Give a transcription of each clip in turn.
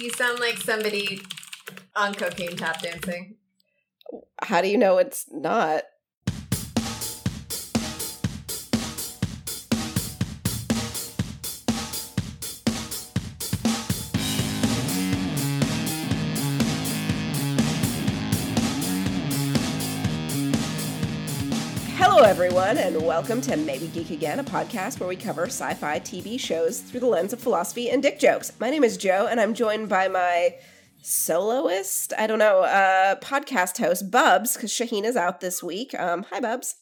You sound like somebody on cocaine tap dancing. How do you know it's not? Hello, everyone, and welcome to May We Geek Again, a podcast where we cover sci fi TV shows through the lens of philosophy and dick jokes. My name is Joe, and I'm joined by my soloist, I don't know, uh, podcast host, Bubs, because Shaheen is out this week. Um, hi, Bubs.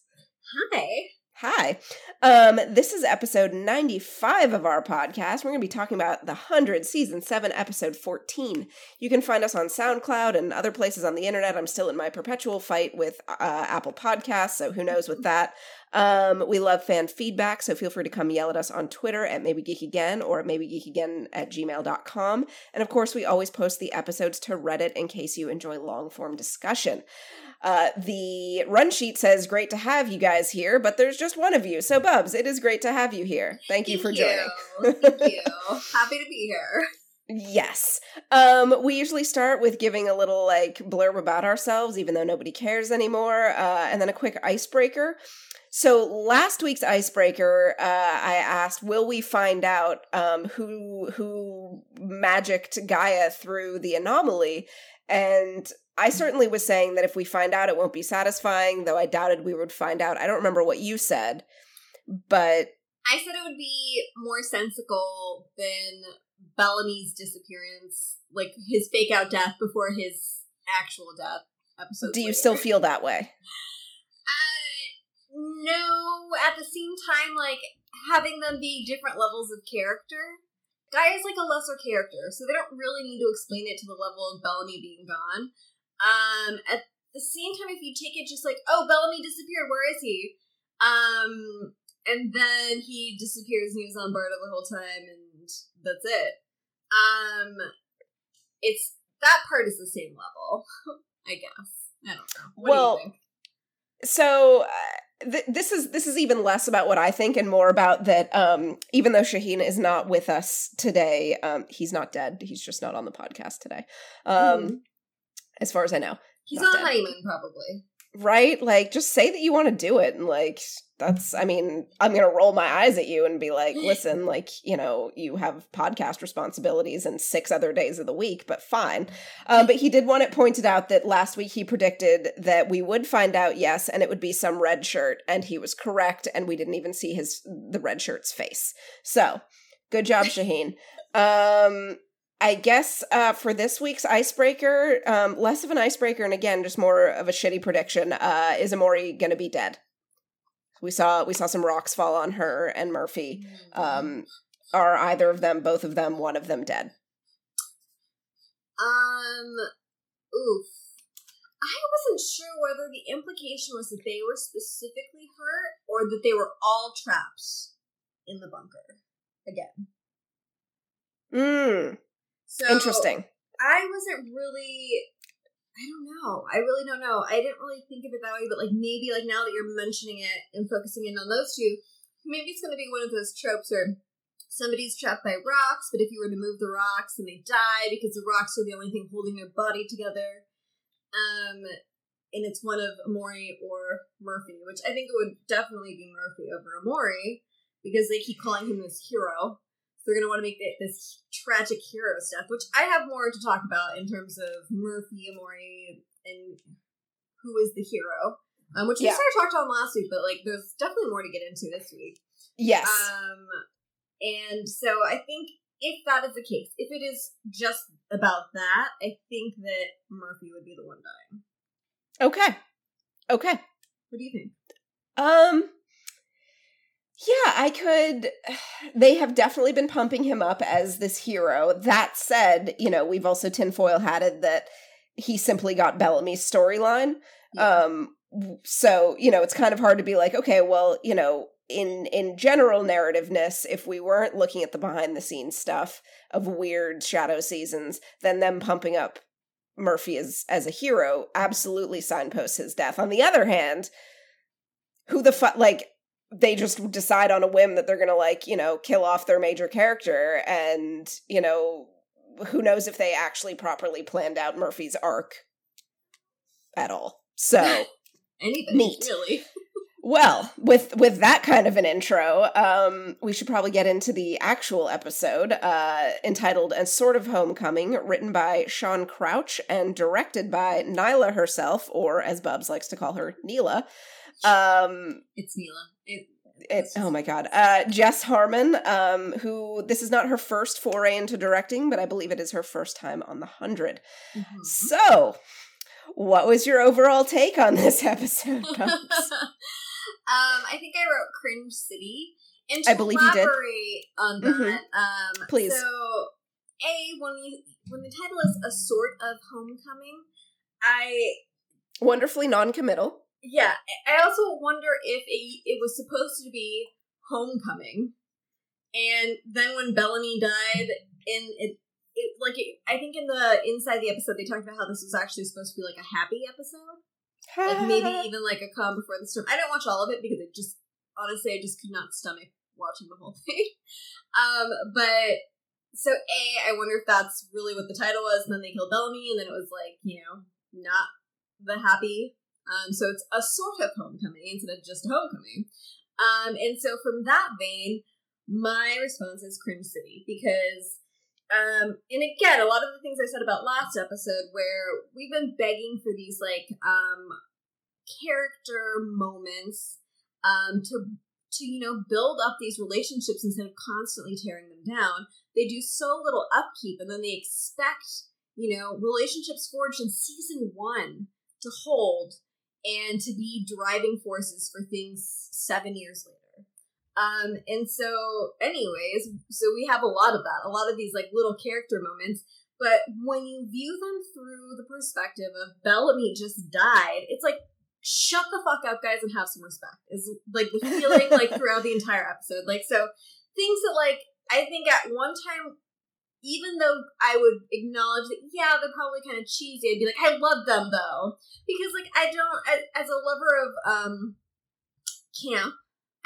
Hi. Hi. Um, this is episode 95 of our podcast. We're going to be talking about the 100, season 7, episode 14. You can find us on SoundCloud and other places on the internet. I'm still in my perpetual fight with uh, Apple Podcasts, so who knows with that. Um, we love fan feedback, so feel free to come yell at us on Twitter at May We Geek Again or at maywegeekagain at gmail.com. And of course, we always post the episodes to Reddit in case you enjoy long form discussion. Uh, the run sheet says, Great to have you guys here, but there's just one of you. So, Bubs, it is great to have you here. Thank you Thank for you. joining. Thank you. Happy to be here. Yes. Um, we usually start with giving a little like blurb about ourselves, even though nobody cares anymore, uh, and then a quick icebreaker. So last week's icebreaker, uh, I asked, "Will we find out um, who who magicked Gaia through the anomaly?" And I certainly was saying that if we find out, it won't be satisfying. Though I doubted we would find out. I don't remember what you said, but I said it would be more sensical than Bellamy's disappearance, like his fake out death before his actual death. Episode. do you still feel that way? No. At the same time, like having them be different levels of character. Guy is like a lesser character, so they don't really need to explain it to the level of Bellamy being gone. Um, at the same time, if you take it just like, oh, Bellamy disappeared, where is he? Um, and then he disappears and he was on Bardo the whole time, and that's it. Um, it's that part is the same level, I guess. I don't know. What Well, do you think? so uh, th- this is this is even less about what I think and more about that. Um, even though Shaheen is not with us today, um, he's not dead. He's just not on the podcast today. Um, Mhm. as far as I know, He's not on dead. honeymoon, probably. Right? Like, just say that you want to do it, and like that's. I mean, I'm gonna roll my eyes at you and be like, listen, like you know, you have podcast responsibilities and six other days of the week, but fine. Um, but he did want it pointed out that last week he predicted that we would find out, yes, and it would be some red shirt, and he was correct, and we didn't even see his the red shirt's face. So, good job, Shaheen. Um, I guess uh, for this week's icebreaker, um, less of an icebreaker, and again, just more of a shitty prediction. Uh, is Emori going to be dead? We saw we saw some rocks fall on her and Murphy. Um, are either of them, both of them, one of them dead? Um, oof. I wasn't sure whether the implication was that they were specifically hurt or that they were all trapped in the bunker again. Mm, So interesting. I wasn't really. I don't know. I really don't know. I didn't really think of it that way, but like maybe like now that you're mentioning it and focusing in on those two, maybe it's going to be one of those tropes where somebody's trapped by rocks, but if you were to move the rocks and they die because the rocks are the only thing holding their body together, um, and it's one of Emori or Murphy, which I think it would definitely be Murphy over Emori because they keep calling him this hero. They're going to want to make this tragic hero stuff, which I have more to talk about in terms of Murphy, Emori, and who is the hero. Um, which we Yeah. sort of talked on last week, but like there's definitely more to get into this week. Yes. Um, and so I think if that is the case, if it is just about that, I think that Murphy would be the one dying. okay. Okay. What do you think? Um yeah, I could they have definitely been pumping him up as this hero. That said, you know, we've also tinfoil hatted that he simply got Bellamy's storyline. Yeah. Um so, you know, it's kind of hard to be like, okay, well, you know, in in general narrativeness, if we weren't looking at the behind the scenes stuff of weird shadow seasons, then them pumping up Murphy as as a hero absolutely signposts his death. On the other hand, who the fuck like they just decide on a whim that they're gonna like you know kill off their major character and you know who knows if they actually properly planned out Murphy's arc at all. So Anything, Neat. really. Well, with with that kind of an intro, um, we should probably get into the actual episode, uh, entitled "A Sort of Homecoming," written by Sean Crouch and directed by Niylah herself, or as Bubs likes to call her, Neela. Um, It's Neela. It, it, oh my god, uh, Jess Harmon, um, who this is not her first foray into directing, but I believe it is her first time on the 100 mhm. So, what was your overall take on this episode? Um, I think I wrote Cringe City. And I believe you did. on that, Mhm. um, Please. So, a when you when the title is a sort of homecoming, I Wonderfully non-committal. Yeah, I also wonder if it, it was supposed to be homecoming, and then when Bellamy died, and it. It, like it, I think in the inside the episode they talked about how this was actually supposed to be like a happy episode, like maybe even like a calm before the storm. I didn't watch all of it because it just honestly I just could not stomach watching the whole thing. Um, but so a I wonder if that's really what the title was, and then they killed Bellamy, and then it was like you know not the happy. Um, so it's a sort of homecoming instead of just a homecoming. Um, and so from that vein, my response is Cringe City because um, and again, a lot of the things I said about last episode, where we've been begging for these like um character moments, um, to to you know build up these relationships instead of constantly tearing them down. They do so little upkeep, and then they expect you know relationships forged in season one to hold and to be driving forces for things seven years later. Um, and so, anyways, so we have a lot of that, a lot of these like little character moments. But when you view them through the perspective of Bellamy just died, it's like shut the fuck up, guys, and have some respect. Is like the feeling like throughout the entire episode. Like so, things that like I think at one time, even though I would acknowledge that yeah, they're probably kind of cheesy, I'd be like, I love them though because like I don't as, as a lover of um camp.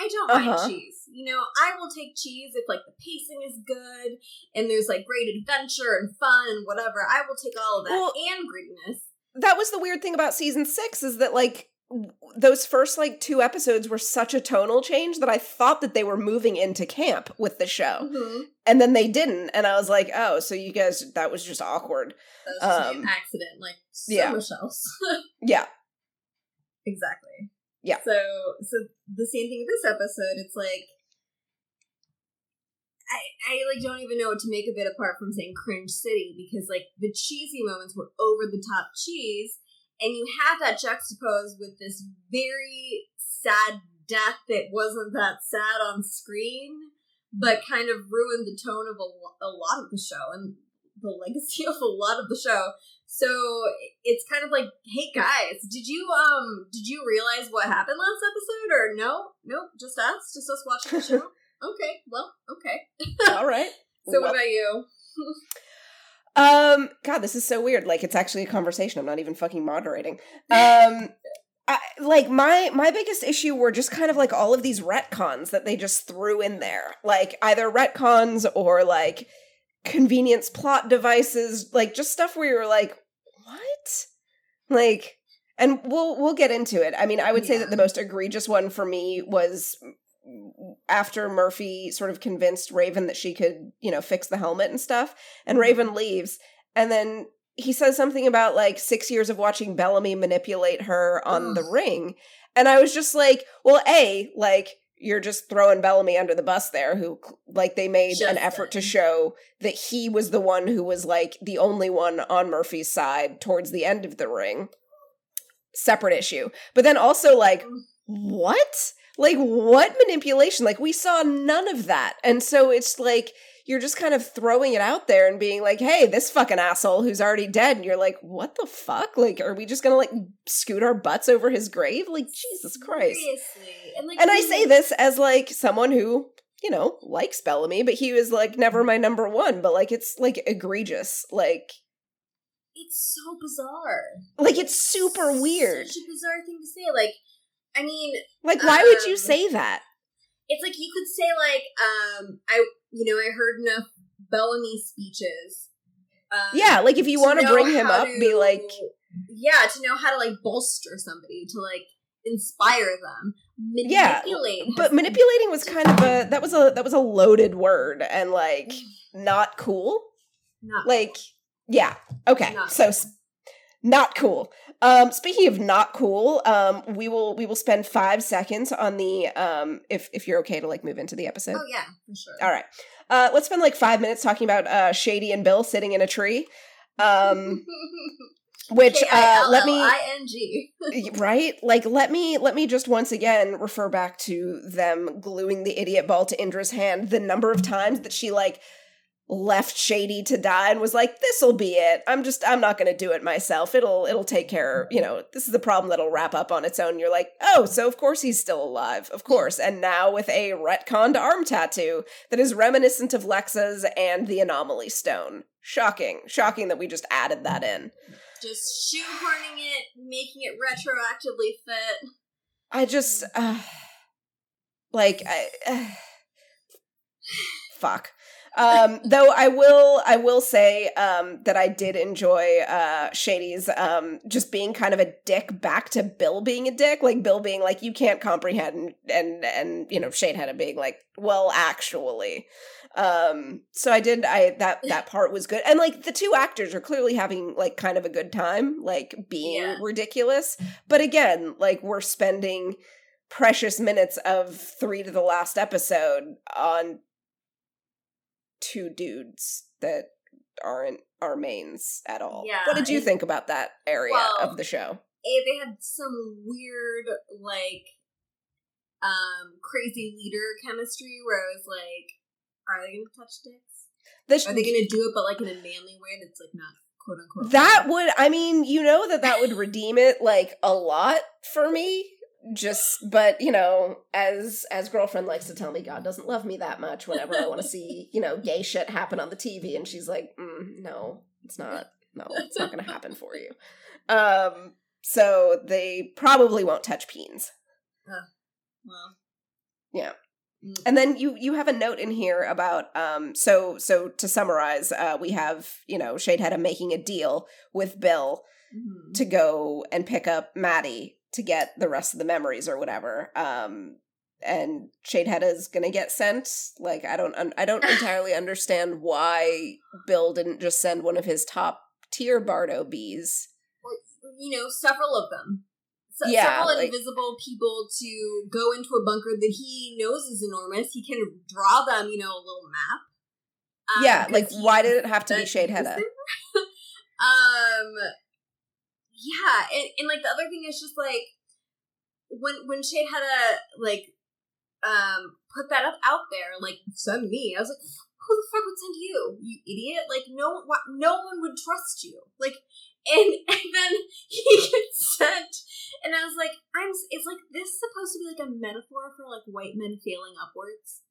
I don't mind Uh-huh. cheese. You know, I will take cheese if like the pacing is good and there's like great adventure and fun and whatever. I will take all of that Well- and grittiness. that was the weird thing about season six is that like those first like two episodes were such a tonal change that I thought that they were moving into camp with the show, Mm-hmm. and then they didn't, and I was like, oh, so you guys that was just awkward. That was just Um, an accident, like so yeah. much else. Yeah, exactly. Yeah. So, so the same thing with this episode. It's like I, I like don't even know what to make of it apart from saying cringe city because like the cheesy moments were over the top cheese, and you have that juxtaposed with this very sad death that wasn't that sad on screen, but kind of ruined the tone of a, a lot of the show and the legacy of a lot of the show. So it's kind of like, hey guys, did you um did you realize what happened last episode or no? Nope, just us, just us watching the show. okay, well, okay. all right. So Well- what about you? Um, God, this is so weird. Like it's actually a conversation. I'm not even fucking moderating. Um, I, like my my biggest issue were just kind of like all of these retcons that they just threw in there, like either retcons or like convenience plot devices, like just stuff where you're like, what, like. And we'll we'll get into it. I mean, I would say that the most egregious one for me was after Murphy sort of convinced Raven that she could, you know, fix the helmet and stuff, and mm-hmm. Raven leaves, and then he says something about like six years of watching Bellamy manipulate her on the ring, and I was just like, well, a like you're just throwing Bellamy under the bus there, who like they made an Just effort to show that he was the one who was like the only one on Murphy's side towards the end of the ring. Separate issue, but then also like mm-hmm. what? Like what manipulation? Like we saw none of that. And so it's like you're just kind of throwing it out there and being like, "Hey, this fucking asshole who's already dead." And you're like, "What the fuck? Like are we just going to like scoot our butts over his grave? Like Jesus Christ." Seriously, and like, And I say this as like someone who, you know, likes Bellamy, but he was like never my number 1, but like it's like egregious. Like it's so bizarre. like it's super weird. Such a bizarre thing to say. Like, I mean, Like why would you Um, say that? it's like you could say like, um, I, you know, I heard enough Bellamy speeches, Um, Yeah, like if you want to bring him up, be like, yeah, to know how to like bolster somebody, to like inspire them, Yeah, but manipulating was kind of a that was a that was a loaded word and like not cool. not Like, yeah, okay, Not so not cool. Um, speaking of not cool, um, we will we will spend five seconds on the um, if if you're okay to like move into the episode. Oh yeah, for sure. All right. Uh, let's spend like five minutes talking about uh, Shady and Bill sitting in a tree. Um, which uh, let me right like let me let me just once again refer back to them gluing the idiot ball to Indra's hand. The number of times that she like left Shady to die and was like, "This'll be it. I'm just I'm not going to do it myself. It'll it'll take care. You know, this is the problem that'll wrap up on its own." You're like, "Oh, so of course he's still alive. Of course." And now with a retconned arm tattoo that is reminiscent of Lexa's and the anomaly stone. Shocking, shocking that we just added that in. Just shoehorning it, making it retroactively fit. I just uh, like I uh, fuck. Um though I will I will say um that I did enjoy uh Shady's um just being kind of a dick back to Bill being a dick, like Bill being like you can't comprehend and and you know Sheidheda being like, well actually. Um so I did I that that part was good. And like the two actors are clearly having like kind of a good time, like being Yeah. ridiculous. But again, like we're spending precious minutes of three to the last episode on two dudes that aren't our mains at all. Yeah, What did you think about that area Well, of the show? Eh, they had some weird like um crazy leader chemistry where I was like, are they gonna touch dicks? The sh- Are they gonna do it but like in a manly way that's like not quote unquote that would I mean, you know that that would redeem it like a lot for me. Just but you know, as as girlfriend likes to tell me God doesn't love me that much whenever I want to see, you know, gay shit happen on the TV and she's like, mm, "No, it's not. No, it's not going to happen for you." Um so they probably won't touch peens. well Yeah. Mm. And then you you have a note in here about um so so to summarize, uh we have, you know, Sheidheda making a deal with Bill mhm. to go and pick up Maddie to get the rest of the memories or whatever. Um and Sheidheda is going to get sent. Like I don't un- I don't entirely understand why Bill didn't just send one of his top tier Bardo bees. or you know, several of them. So, Yeah, several like- invisible people to go into a bunker that he knows is enormous. He can draw them, you know, a little map. Um, yeah, like why did it have to be Sheidheda? um yeah and, and like the other thing is just like when when Sheidheda like um put that up out there like send me i was like who the fuck would send you you idiot? Like no no one would trust you. Like and and then he gets sent and i was like i'm it's like this supposed to be like a metaphor for like white men failing upwards?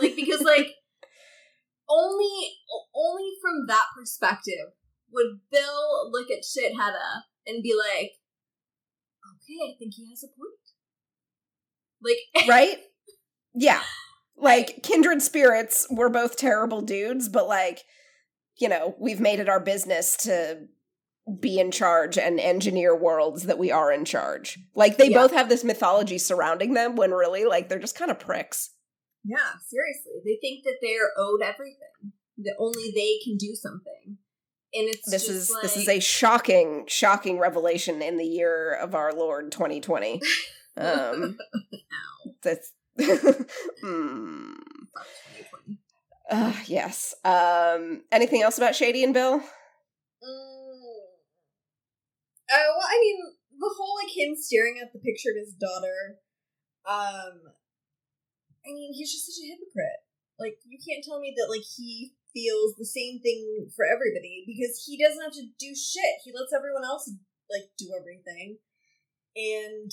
Like because like only only from that perspective would Bill look at Sheidheda and be like, "Okay, I think he has a point." Like, right? Yeah. Like kindred spirits, we're both terrible dudes, but like, you know, we've made it our business to be in charge and engineer worlds that we are in charge. Like they Yeah. both have this mythology surrounding them when really like they're just kind of pricks. yeah, seriously, they think that they're owed everything. That only they can do something, and it's This is like, this is a shocking shocking revelation in the year of our Lord 2020. Um that's 2020. Uh, yes. Um anything else about Shady and Bill? Mm. Uh, well, I mean, the whole like him staring at the picture of his daughter. Um, I mean, he's just such a hypocrite. Like, you can't tell me that like he feels the same thing for everybody because he doesn't have to do shit. He lets everyone else like do everything, and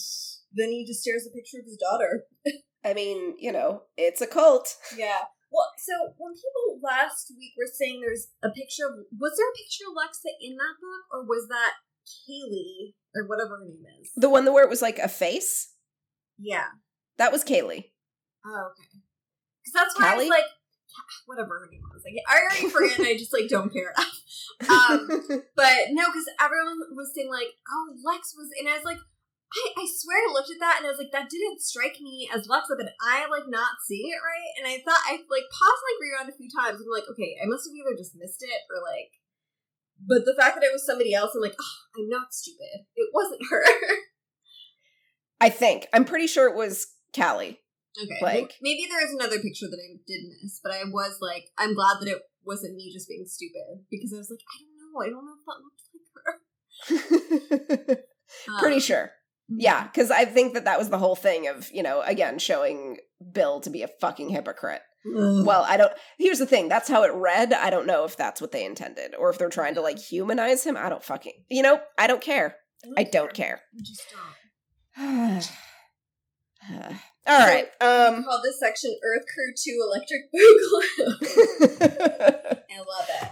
then he just stares at the picture of his daughter. I mean, you know, it's a cult. Yeah. Well, so when people last week were saying there's a picture of was there a picture of Lexa in that book or was that Callie or whatever her name is? The one where it was like a face? Yeah. That was Callie. Oh, okay. Because that's why I was like, whatever her name was. Like, I already forget and I just like don't care enough. Um, but no, because everyone was saying like, "Oh, Lex was," and I was like, I, I swear I looked at that and I was like, that didn't strike me as Lexa, but I like not see it right. And I thought I like paused like rewound a few times and I'm like, okay, I must have either just missed it or like. But the fact that it was somebody else, I'm like, oh, I'm not stupid. It wasn't her. I think I'm pretty sure it was Callie. Okay, Like- maybe there is another picture that I did miss, but I was like, I'm glad that it wasn't me just being stupid because I was like, I don't know, I don't know if that looked like her. pretty Um, sure. Yeah, because I think that that was the whole thing of you know again showing Bill to be a fucking hypocrite. Well, I don't. Here's the thing. That's how it read. I don't know if that's what they intended, or if they're trying to like humanize him. I don't fucking. You know, I don't care. I don't care. I just don't. All right. Um. call this section Earth Crew 2 Electric Boogaloo. I love it.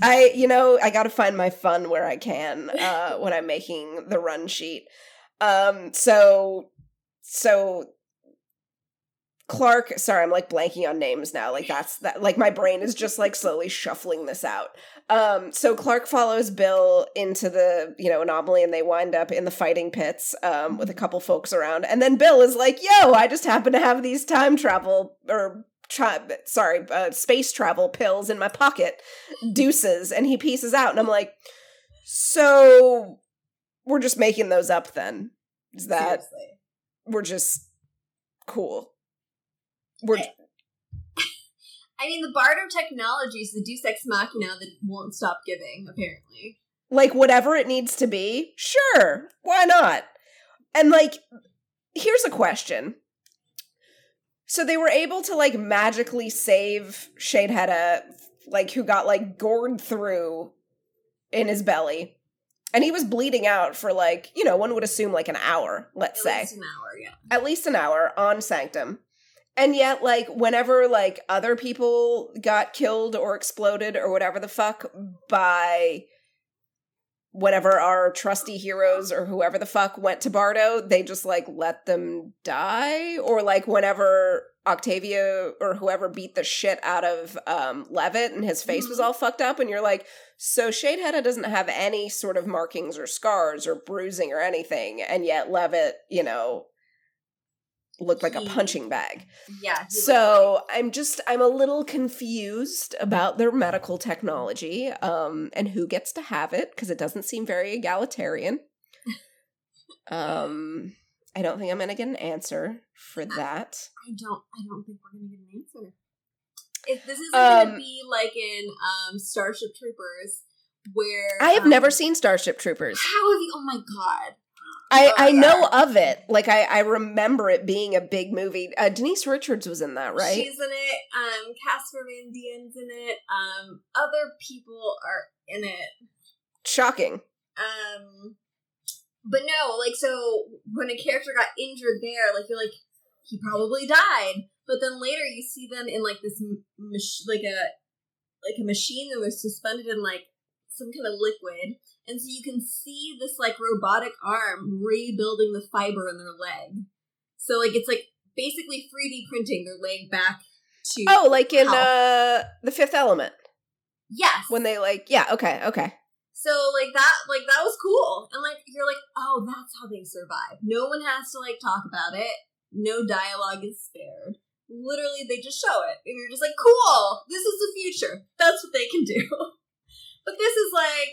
I, you know, I got to find my fun where I can uh, when I'm making the run sheet. Um, so, so Clarke. Sorry, I'm like blanking on names now. Like that's that. Like my brain is just like slowly shuffling this out. Um, so Clarke follows Bill into the you know anomaly, and they wind up in the fighting pits um, with a couple folks around. And then Bill is like, "Yo, I just happen to have these time travel or." Tra- sorry, uh, space travel pills in my pocket deuces and he pieces out and i'm like so we're just making those up then is that Seriously. we're just cool we're I mean, the Bardo technology is the Deus Ex Machina that won't stop giving, apparently. like whatever it needs to be sure why not and like here's a question so they were able to like magically save Sheidheda, like who got like gored through in his belly and he was bleeding out for like you know one would assume like an hour let's At say least an hour, yeah. at least an hour on Sanctum. And yet, like, whenever, like, other people got killed or exploded or whatever the fuck by whenever our trusty heroes or whoever the fuck went to Bardo, they just, like, let them die? Or, like, whenever Octavia or whoever beat the shit out of um, Levitt and his face was Mhm. all fucked up, and you're like, so Sheidheda doesn't have any sort of markings or scars or bruising or anything, and yet Levitt, you know, looked like a punching bag. Yeah. So I'm just I'm a little confused about their medical technology um and who gets to have it because it doesn't seem very egalitarian. um I don't think I'm going to get an answer for that. I don't. I don't think we're gonna get an answer. If this isn't Um, gonna be like in um, Starship Troopers, where I have um, never seen Starship Troopers. How have you? Oh my god! I, Oh, I know of it. Like I, I remember it being a big movie. Uh, Denise Richards was in that, right? She's in it. Um, Casper Van Dien's in it. Um, other people are in it. Shocking. Um, but no, like so when a character got injured there, like you're like he probably died. But then later you see them in like this m- mach- like a like a machine and they're suspended in like some kind of liquid, and so you can see this like robotic arm rebuilding the fiber in their leg. So like it's like basically 3D printing their leg back to Oh, like in health. uh The Fifth Element yes when they like yeah, okay, okay. So like that, like that was cool, and like you're like, oh, that's how they survive. No one has to like talk about it. No dialogue is spared. Literally, they just show it, and you're just like, cool. This is the future. That's what they can do. but this is like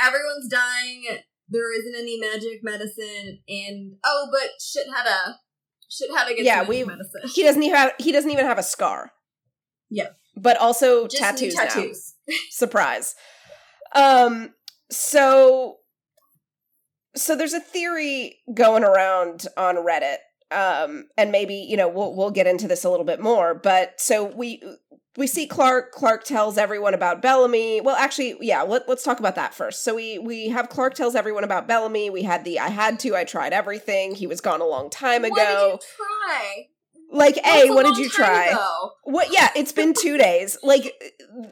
everyone's dying. There isn't any magic medicine, and oh, but shit had a shit had to get Yeah, we've- medicine. He doesn't even have he doesn't even have a scar. Yeah. But also Just tattoos, tattoos. Surprise. Um so so there's a theory going around on Reddit. Um and maybe, you know, we'll we'll get into this a little bit more, but so we we see Clarke. Clarke tells everyone about Bellamy. Well, actually, yeah. Let, let's talk about that first. So we we have Clarke tells everyone about Bellamy. We had the I had to. I tried everything. He was gone a long time ago. What did you try? Like, That's a what did you try? ago. What? Yeah, it's been two days. Like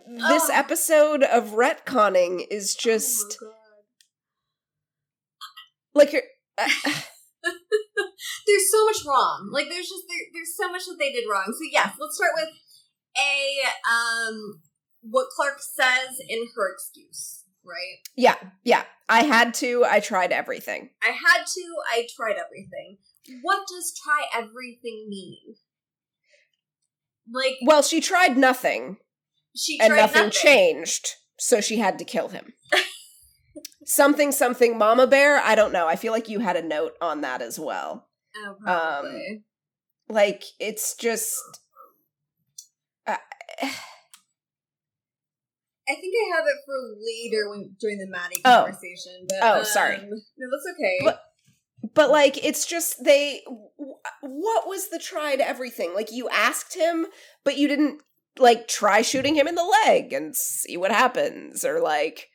this Ugh. episode of retconning is Oh just God. like you're. Uh, there's so much wrong. Like there's just there, there's so much that they did wrong. So yes, let's start with a um what Clarke says in her excuse, right? Yeah, yeah. I had to. I tried everything. I had to. I tried everything. What does try everything mean? Like, Well, she tried nothing, she and nothing, nothing changed, so she had to kill him. something, something, Mama Bear. I don't know. I feel like you had a note on that as well. Oh, probably. Like it's just. Uh, I think I have it for later when during the Maddie Oh. conversation. But, Oh, sorry. um, No, that's okay. But- but like it's just they w- what was the try to everything like you asked him but you didn't like try shooting him in the leg and see what happens or like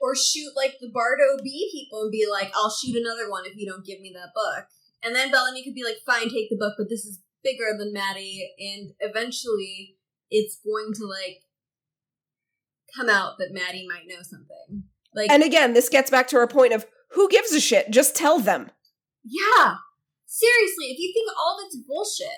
or shoot like the Bardo B people and be like, I'll shoot another one if you don't give me that book. And then Bellamy could be like, fine, take the book, but this is bigger than Maddie. And eventually it's going to like come out that Maddie might know something. Like, and again this gets back to our point of who gives a shit just tell them yeah, seriously, if you think all that's bullshit,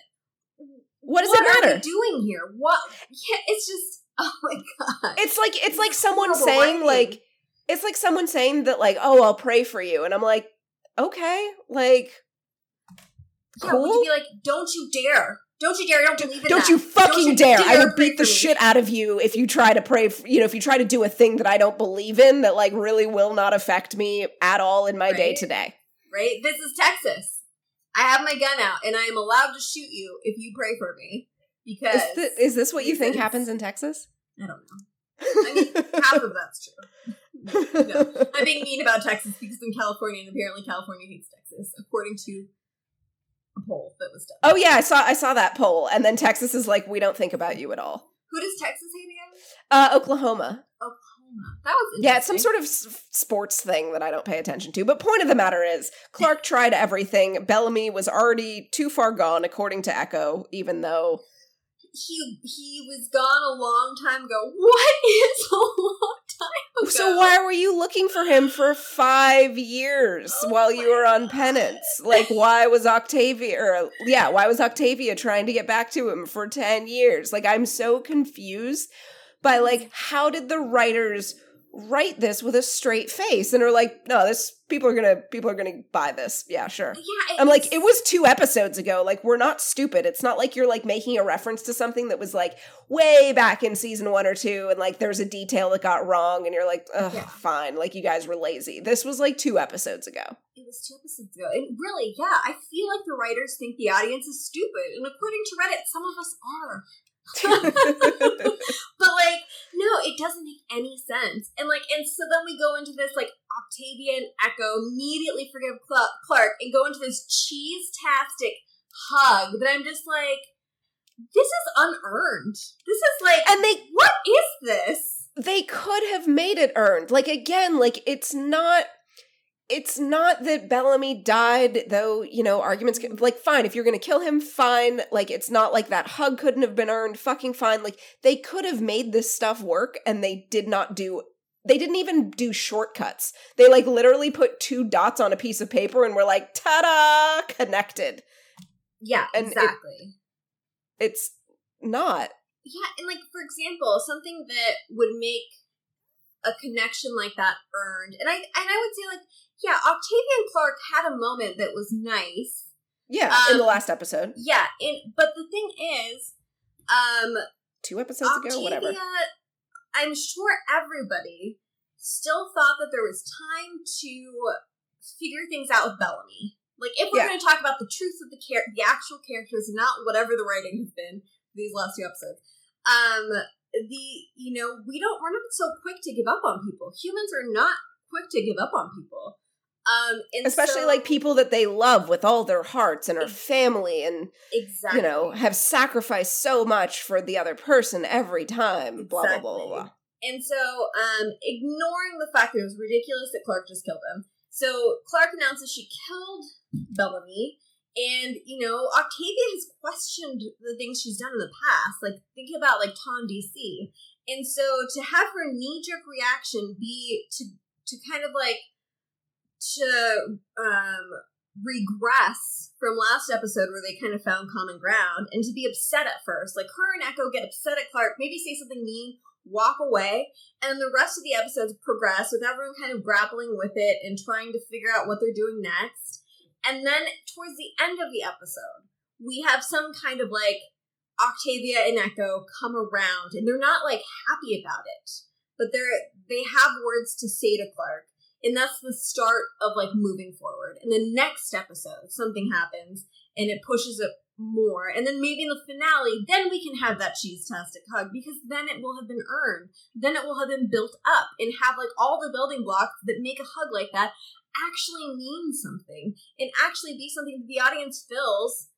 what does what it are matter doing here? What? Yeah, it's just, oh my god. it's like it's like someone saying like it's like someone saying that like oh i'll pray for you and i'm like okay like Yeah, would you be like, don't you dare. Don't you dare. Don't believe in Don't that. you fucking you dare. I dare will pray beat the shit out of you if you try to pray, for, you know, if you try to do a thing that I don't believe in that like really will not affect me at all in my day to day. right? This is Texas. I have my gun out and I am allowed to shoot you if you pray for me. Because Is, thi- is this what you think happens in Texas? I don't know. I mean, half of that's true. No. I'm being mean about Texas because I'm California and apparently California hates Texas, according to poll that was done. oh yeah, I saw I saw that poll, and then Texas is like, we don't think about you at all. Who does Texas hate again? Uh, Oklahoma. Oklahoma. That was Yeah, it's some sort of s- sports thing that I don't pay attention to. But point of the matter is, Clarke tried everything. Bellamy was already too far gone, according to Echo, even though he he was gone a long time ago. What is a long time ago? So why were you looking for him for five years Oh while you were on God. penance? Like, why was Octavia, or yeah, why was Octavia trying to get back to him for 10 years? Like, I'm so confused by, like, mm. how did the writers write this with a straight face and are like, no, this, people are gonna, people are gonna buy this. Yeah, sure. Yeah, I'm like, it was two episodes ago. Like, we're not stupid. It's not like you're like making a reference to something that was like way back in season one or two, and like there's a detail that got wrong, and you're like, ugh, Yeah. fine. Like, you guys were lazy. This was like two episodes ago. It was two episodes ago. And really, yeah, I feel like the writers think the audience is stupid. And according to Reddit, some of us are. but like, no, it doesn't make any sense. And like, and so then we go into this like Octavia and Echo immediately forgive Clarke and go into this cheese-tastic hug that I'm just like, this is unearned. This is like, and they what is this? they could have made it earned. Like again, like it's not it's not that Bellamy died though, you know, arguments can, like fine if you're going to kill him fine. Like it's not like that hug couldn't have been earned fucking fine. Like they could have made this stuff work and they did not do they didn't even do shortcuts. They like literally put two dots on a piece of paper and were like, "Ta-da, connected." Yeah, And it- exactly. It's not. Yeah, and like for example, something that would make a connection like that earned, and I and I would say like yeah, Octavian Clarke had a moment that was nice. Yeah, in the Um, last episode, Yeah, and but the thing is, um, 2 episodes Octavia, ago, whatever. I'm sure everybody still thought that there was time to figure things out with Bellamy. Like, if we're Yeah. going to talk about the truth of the char- the actual characters, not whatever the writing has been these last two episodes, um, the you know we don't we're not so quick to give up on people. Humans are not quick to give up on people. Um, and especially so- like people that they love with all their hearts and are family and exactly you know have sacrificed so much for the other person every time blah blah blah blah, blah. And so, um, ignoring the fact that it was ridiculous that Clarke just killed him. So Clarke announces she killed Bellamy, and you know Octavia has questioned the things she's done in the past, like thinking about like TonDC. And so to have her knee jerk reaction be to to kind of like to um regress from last episode where they kind of found common ground and to be upset at first like her and echo get upset at clarke maybe say something mean walk away, and the rest of the episodes progress with everyone kind of grappling with it and trying to figure out what they're doing next. And then towards the end of the episode, we have some kind of like Octavia and Echo come around, and they're not like happy about it, but they're they have words to say to Clarke, and that's the start of like moving forward. In the next episode, something happens, and it pushes it more. And then maybe in the finale, then we can have that cheese-tastic hug because then it will have been earned. Then it will have been built up and have like all the building blocks that make a hug like that actually mean something and actually be something that the audience feels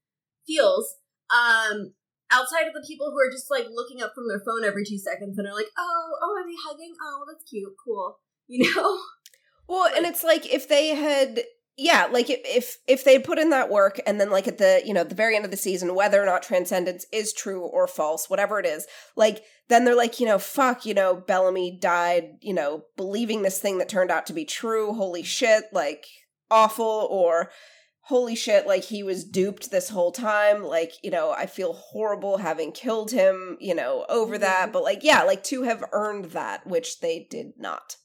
feels um outside of the people who are just like looking up from their phone every two seconds and are like, oh, oh, are they hugging? Oh, that's cute, cool. You know? Well, and it's like if they had yeah like if if they put in that work and then like at the you know the very end of the season whether or not transcendence is true or false whatever it is like then they're like you know fuck you know bellamy died you know believing this thing that turned out to be true. Holy shit like awful or holy shit like he was duped this whole time. Like you know i feel horrible having killed him you know over mm-hmm. that but like yeah like to have earned that which they did not they did not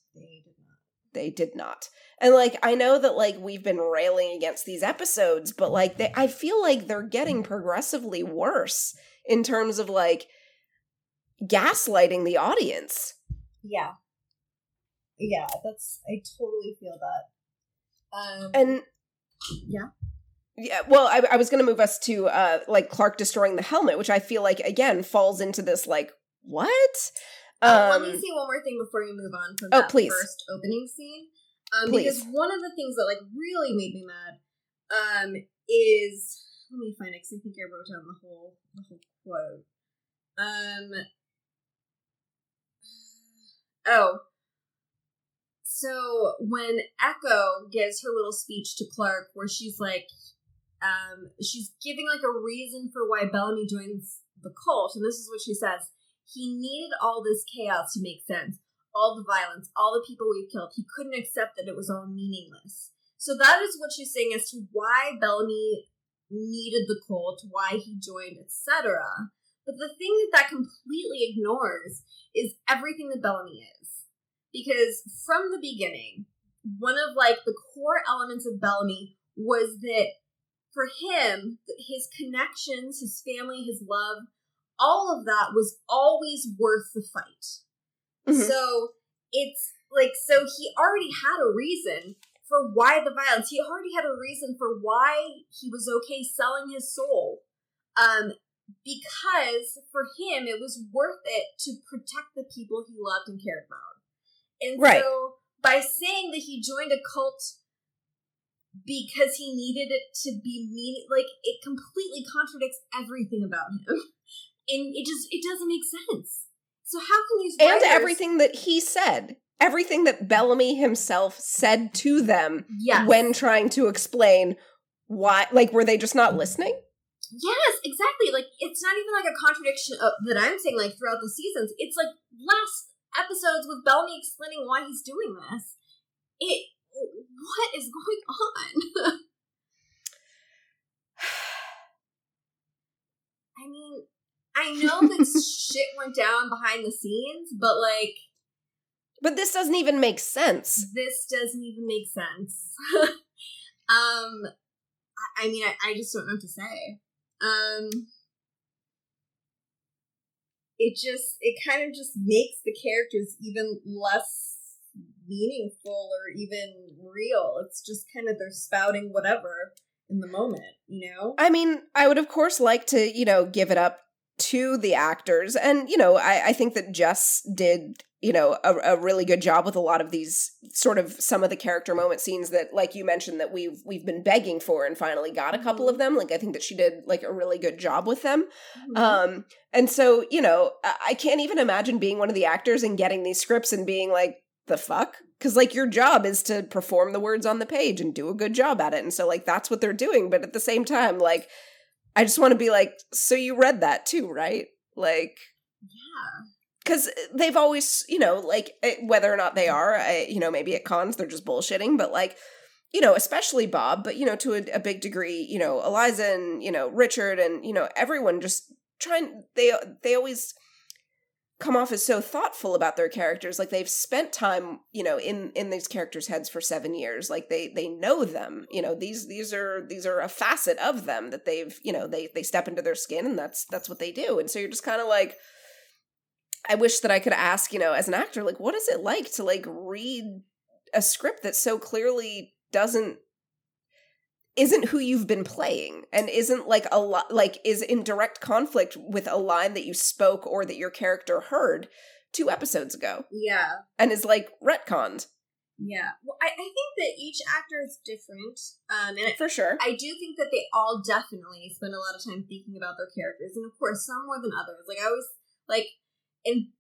they did not and like I know that like we've been railing against these episodes, but like they I feel like they're getting progressively worse in terms of like gaslighting the audience. Yeah. Yeah, that's I totally feel that. Um And yeah. Yeah, well, I, I was going to move us to uh like Clarke destroying the helmet, which I feel like again falls into this like what? Um, uh, let me um, see one more thing before you move on from oh, that please. first opening scene. Um, because one of the things that like really made me mad um, is let me find it because I think I wrote down the whole the whole quote. Um. Oh. So when Echo gives her little speech to Clarke, where she's like, um, she's giving like a reason for why Bellamy joins the cult, and this is what she says: he needed all this chaos to make sense all the violence, all the people we've killed. He couldn't accept that it was all meaningless. So that is what she's saying as to why Bellamy needed the cult, why he joined, etc. But the thing that that completely ignores is everything that Bellamy is. Because from the beginning, one of like the core elements of Bellamy was that for him, his connections, his family, his love, all of that was always worth the fight. Mm-hmm. So it's like, so he already had a reason for why the violence. He already had a reason for why he was okay selling his soul. Um, because for him, it was worth it to protect the people he loved and cared about. And right. so by saying that he joined a cult because he needed it to be meaning like it completely contradicts everything about him and it just it doesn't make sense so how can these writers- and everything that he said, everything that Bellamy himself said to them yes. when trying to explain why, like, were they just not listening? Yes, exactly. Like it's not even like a contradiction of, that I'm saying like throughout the seasons. It's like last episodes with Bellamy explaining why he's doing this. It what is going on? I mean, I know that shit went down behind the scenes, but like. But this doesn't even make sense. This doesn't even make sense. um, I, mean, I, I just don't know what to say. Um, it just, it kind of just makes the characters even less meaningful or even real. It's just kind of they're spouting whatever in the moment, you know? I mean, I would of course like to, you know, give it up to the actors. And, you know, I, I think that Jess did, you know, a, a, really good job with a lot of these sort of some of the character moment scenes that, like you mentioned, that we've we've been begging for and finally got a couple of mm-hmm. them. Like I think that she did like a really good job with them. Mm-hmm. Um, and so, you know, I, I can't even imagine being one of the actors and getting these scripts and being like, the fuck? Because like your job is to perform the words on the page and do a good job at it. And so like that's what they're doing. But at the same time, like I just want to be like, so you read that too, right? Like, yeah. Because they've always, you know, like eh, whether or not they are, I, you know, maybe at cons they're just bullshitting, but like, you know, especially Bob, but you know, to a, a big degree, you know, Eliza and you know Richard and you know everyone just trying. They they always come off as so thoughtful about their characters like they've spent time you know in in these characters heads for 7 years. Like they they know them. You know these these are these are a facet of them that they've you know they they step into their skin and that's that's what they do. And so you're just kind of like I wish that I could ask, you know, as an actor, like, what is it like to like read a script that so clearly doesn't isn't who you've been playing and isn't like a lot like is in direct conflict with a line that you spoke or that your character heard two episodes ago Yeah. and is like retconned Yeah. Well, I, I think that each actor is different. Um, and for sure I do think that they all definitely spend a lot of time thinking about their characters. And of course, some more than others. Like, I always, like, in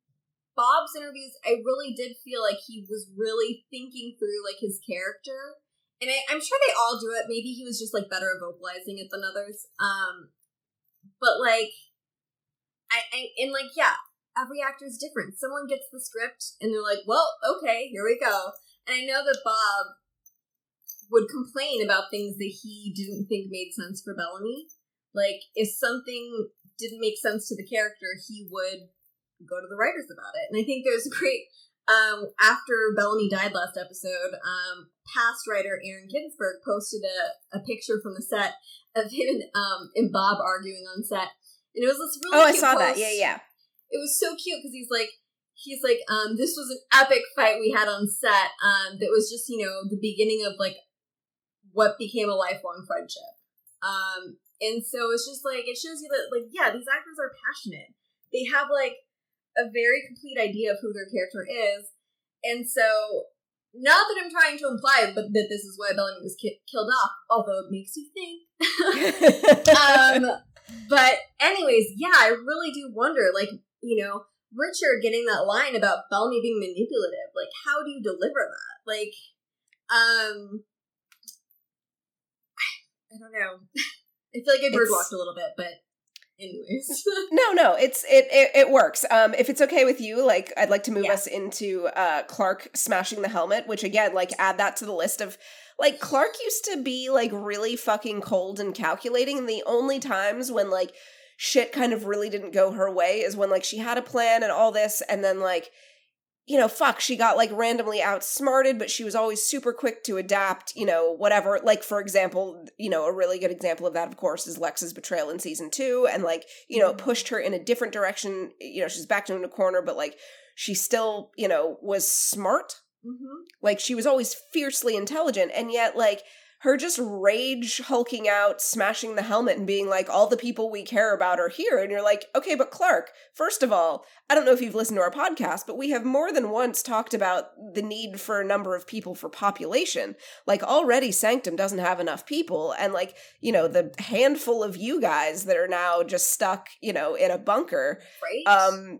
Bob's interviews, I really did feel like he was really thinking through, like, his character. And I, I'm sure they all do it. Maybe he was just, like, better at vocalizing it than others. Um, but, like, I, I, and, like, yeah, every actor is different. Someone gets the script and they're like, well, okay, here we go. And I know that Bob would complain about things that he didn't think made sense for Bellamy. Like, if something didn't make sense to the character, he would go to the writers about it. And I think there's a great, um, after Bellamy died last episode, um, past writer Aaron Ginsburg posted a, a picture from the set of him and, um, and Bob arguing on set. And it was this really oh i saw that. yeah yeah. It was so cute because he's like he's like um this was an epic fight we had on set um that was just you know the beginning of like what became a lifelong friendship. Um and so it's just like it shows you that like yeah these actors are passionate. They have like a very complete idea of who their character is and so not that i'm trying to imply but that this is why bellamy was ki- killed off although it makes you think um, but anyways, yeah, I really do wonder, like, you know, Richard getting that line about Bellamy being manipulative. Like, how do you deliver that? Like, um, I don't know. I feel like I birdwalked a little bit, but anyways. no no it's it, it it works um if it's okay with you like i'd like to move Yeah. us into uh clarke smashing the helmet which again like add that to the list of like clarke used to be like really fucking cold and calculating and the only times when like shit kind of really didn't go her way is when like she had a plan and all this and then like you know fuck she got like randomly outsmarted but she was always super quick to adapt you know whatever. Like for example you know a really good example of that of course is Lexa's betrayal in season two and like you know it pushed her in a different direction. You know she's backed into a corner but like she still you know was smart. Mm-hmm. like she was always fiercely intelligent and yet like her just rage hulking out smashing the helmet and being like all the people we care about are here and you're like okay but clarke first of all i don't know if you've listened to our podcast but we have more than once talked about the need for a number of people for population like already sanctum doesn't have enough people and like you know the handful of you guys that are now just stuck you know in a bunker Right? um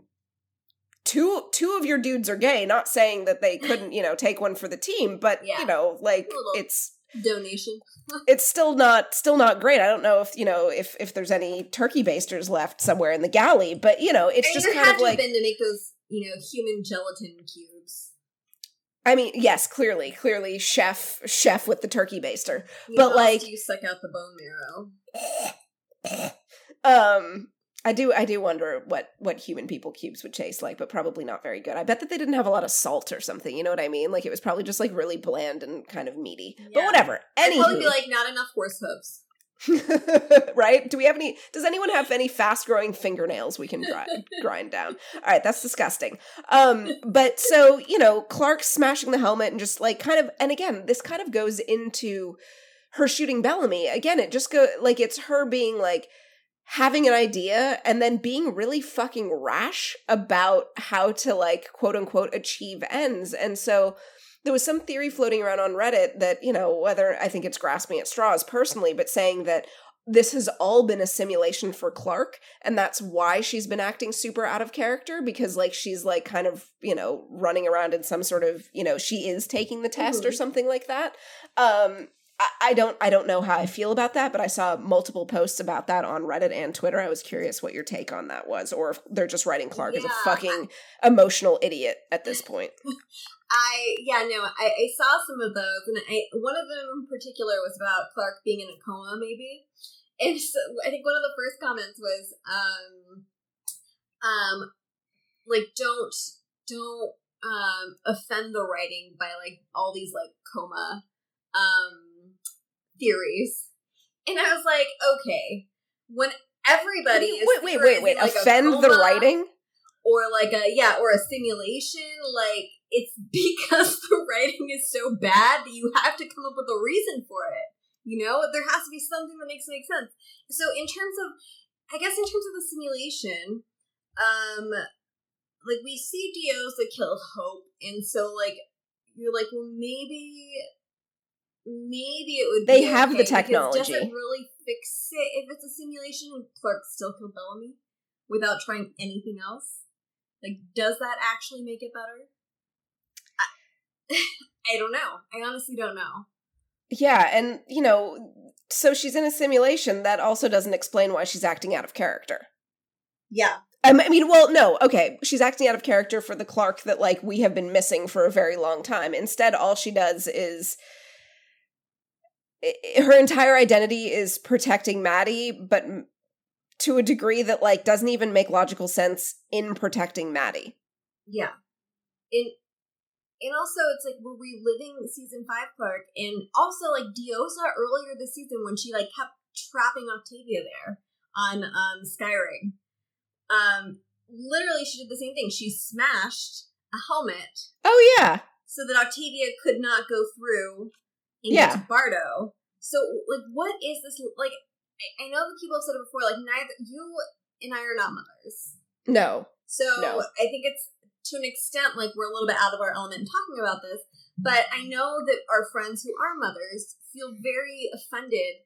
two two of your dudes are gay not saying that they couldn't you know take one for the team but Yeah. you know like it's Donation. it's still not still not great i don't know if you know if if there's any turkey basters left somewhere in the galley but you know it's mean, just kind of like been to make those, you know, human gelatin cubes. i mean yes clearly clearly chef chef with the turkey baster You But, know, how else like- you suck out the bone marrow? um i do i do wonder what what human people cubes would taste like but probably not very good i bet that they didn't have a lot of salt or something you know what i mean like it was probably just like really bland and kind of meaty but whatever I'd probably be like, not enough horse hooves. right? Do we have any? Does anyone have any fast growing fingernails we can grind, grind down? All right, that's disgusting. Um, but so you know, Clarke smashing the helmet and just like kind of, and again, this kind of goes into her shooting Bellamy. Again, it just go like it's her being like having an idea and then being really fucking rash about how to like quote unquote achieve ends, and so there was some theory floating around on Reddit that, you know, whether I think it's grasping at straws personally, but saying that this has all been a simulation for Clarke, and that's why she's been acting super out of character because, like, she's like kind of, you know, running around in some sort of, you know, she is taking the test or Mhm. something like that. Um, I, don't, I don't know how I feel about that, but I saw multiple posts about that on Reddit and Twitter. I was curious what your take on that was, or if they're just writing Clarke as a fucking emotional idiot at this point. I yeah no I, I saw some of those and I one of them in particular was about Clarke being in a coma maybe and so I think one of the first comments was um um like don't don't um offend the writing by like all these like coma um theories. And I was like, okay, when everybody is wait, wait, wait, wait, like, offend the writing? or like a yeah, or a simulation, like it's because the writing is so bad that you have to come up with a reason for it. You know, there has to be something that makes it make sense. So in terms of I guess in terms of the simulation, um like we see Dios that kill Hope, and so like you're like, well maybe maybe it would They have the okay, because technology. Does it really fix it if it's a simulation and Clarke still killed Bellamy without trying anything else? Like, does that actually make it better? I, I don't know. I honestly don't know. Yeah, and you know, so she's in a simulation that also doesn't explain why she's acting out of character. Yeah. Um, I mean, well, no, okay, she's acting out of character for the Clarke that like we have been missing for a very long time. Instead, all she does is her entire identity is protecting Madi, but to a degree that like doesn't even make logical sense in protecting Madi. Yeah. And and also it's like we're reliving season five Clarke and also like Diyoza earlier this season when she like kept trapping Octavia there on um Skyring. Um literally she did the same thing. She smashed a helmet Oh yeah, so that Octavia could not go through and Yeah. get to Bardo. So like what is this like I, I know that people have said it before, like neither you and I are not mothers. no, So No. I think it's to an extent like we're a little bit out of our element in talking about this, but I know that our friends who are mothers feel very offended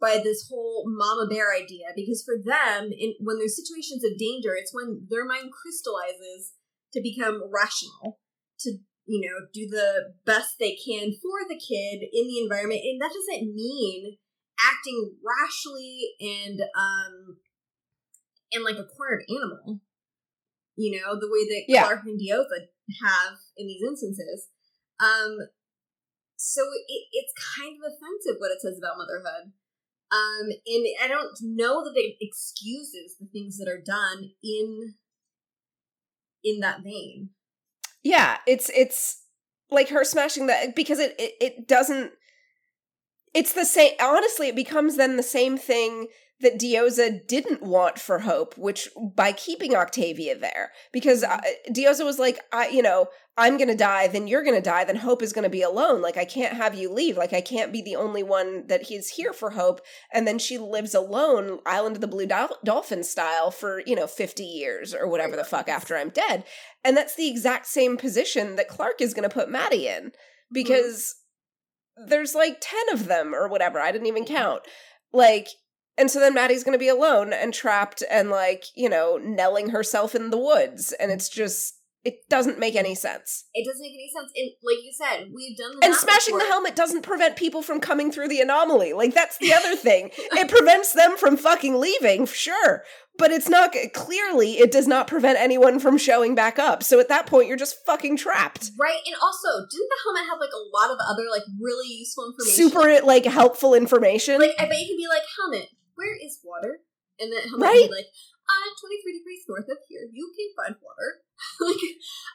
by this whole mama bear idea because for them, in, when there's situations of danger, it's when their mind crystallizes to become rational, to you know do the best they can for the kid in the environment, and that doesn't mean acting rashly and um and like a cornered animal you know, the way that Yeah. Clarke and Diyoza have in these instances. Um, so it, it's kind of offensive what it says about motherhood. Um, and I don't know that it excuses the things that are done in in that vein. Yeah, it's it's like her smashing that because it, it it doesn't it's the same honestly it becomes then the same thing that Diyoza didn't want for Hope, which by keeping Octavia there, because uh, Diyoza was like, I, you know, I'm gonna die, then you're gonna die, then Hope is gonna be alone. Like I can't have you leave. Like I can't be the only one that he's here for Hope. And then she lives alone, Island of the Blue Dol- Dolphin style, for you know 50 years or whatever the fuck after I'm dead. And that's the exact same position that Clarke is gonna put Madi in because there's like 10 of them or whatever. I didn't even count. Like, and so then Madi's gonna be alone and trapped and like, you know, nelling herself in the woods. And it's just, it doesn't make any sense. It doesn't make any sense. And like you said, we've done And smashing the helmet doesn't prevent people from coming through the anomaly. Like, that's the other thing. It prevents them from fucking leaving, sure. But it's not, clearly, it does not prevent anyone from showing back up. So at that point, you're just fucking trapped. Right, and also, didn't the helmet have like a lot of other like really useful information? Super, like, helpful information. Like I bet you can be like, helmet, where is water? And then helmet Right? like, uh, 23 degrees north of here, you can find water. like,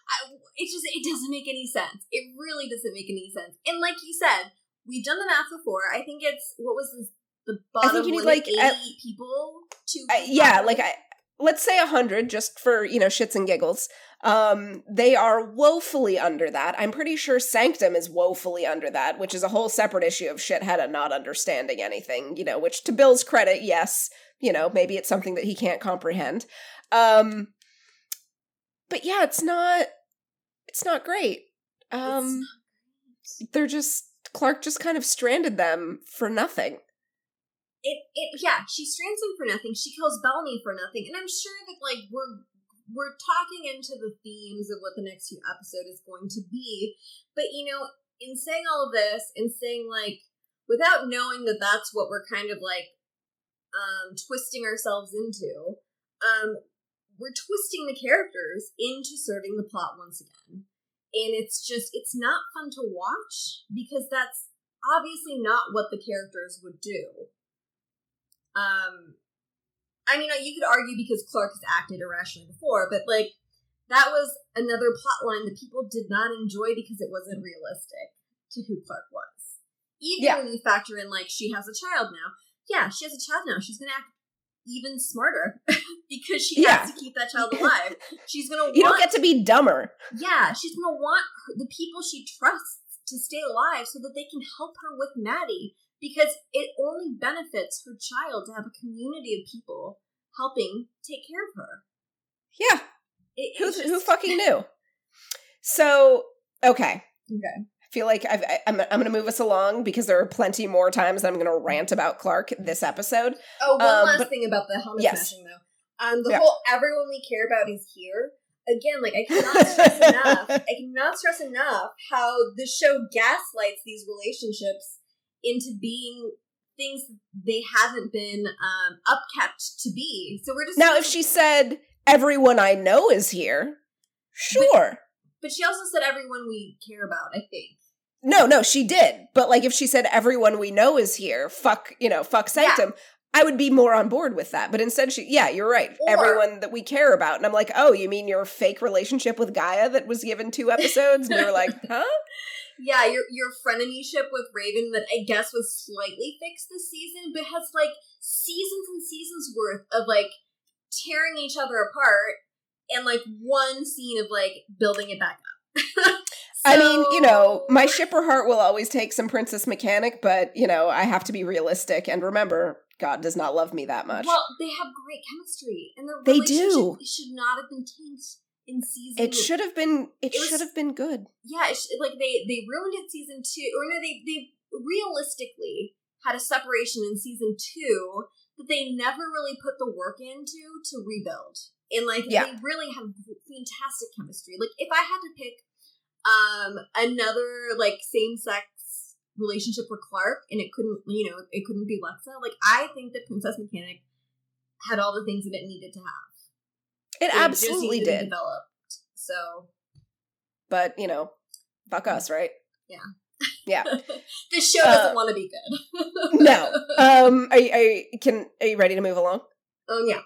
I, it just, it doesn't make any sense. It really doesn't make any sense. And like you said, we've done the math before. I think it's, what was this, the bottom I think you need, limit, like, 80 at- people to. I, yeah, like I let's say a hundred just for you know shits and giggles. Um, they are woefully under that. I'm pretty sure Sanctum is woefully under that, which is a whole separate issue of shithead and not understanding anything. You know, which to Bill's credit, yes, you know maybe it's something that he can't comprehend. Um, but yeah, it's not. It's not great. Um, they're just Clarke just kind of stranded them for nothing. it, it yeah she strands him for nothing she kills bellamy for nothing and i'm sure that like we're we're talking into the themes of what the next few episode is going to be. But you know in saying all this and saying like without knowing that that's what we're kind of like um twisting ourselves into um we're twisting the characters into serving the plot once again. And it's just it's not fun to watch because that's obviously not what the characters would do. Um, I mean, you could argue because Clarke has acted irrationally before, but like that was another plot line that people did not enjoy because it wasn't realistic to who Clarke was. Even Yeah. when you factor in like she has a child now. Yeah, she has a child now. She's gonna act even smarter because she Yeah. has to keep that child alive. She's gonna You don't get to be dumber. yeah, she's gonna want the people she trusts to stay alive so that they can help her with Madi because it only benefits her child to have a community of people helping take care of her. Yeah. It, Who just- who fucking knew? So okay, Okay. I feel like I've, I, I'm I'm going to move us along because there are plenty more times that I'm going to rant about Clarke this episode. Oh, one Um, last but- thing about the helmet Yes. smashing though. Um, the Yeah. whole everyone we care about is here. Again, like I cannot stress enough. I cannot stress enough how the show gaslights these relationships into being things they haven't been um, upkept to be. So we're just Now, if she said everyone I know is here, sure. but she also said everyone we care about. I think. No, no, she did. But like if she said everyone we know is here, fuck, you know, fuck Sanctum, I would be more on board with that. But instead she yeah, you're right. Or- everyone that we care about. And I'm like, "Oh, you mean your fake relationship with Gaia that was given two episodes?" And we were like, "Huh?" Yeah, your your frenemyship with Raven that I guess was slightly fixed this season, but has like seasons and seasons worth of like tearing each other apart and like one scene of like building it back up. I mean, you know, my shipper heart will always take some princess mechanic, but you know, I have to be realistic and remember God does not love me that much. Well, they have great chemistry, and their They do. should not have been tanked in season. it should have been it, It should have been good. yeah, it sh- like they they ruined it season two, or no, they they realistically had a separation in season two that they never really put the work into to rebuild, and like Yeah. they really have fantastic chemistry. Like if I had to pick um another like same sex relationship for Clarke, and it couldn't you know it couldn't be Lexa, like I think that Princess Mechanic had all the things that it needed to have. It absolutely needed to be did. developed. So But, you know, fuck us, right? Yeah. Yeah. this show doesn't Uh, want to be good. No. Um are you, are you, can are you ready to move along? Um, yeah.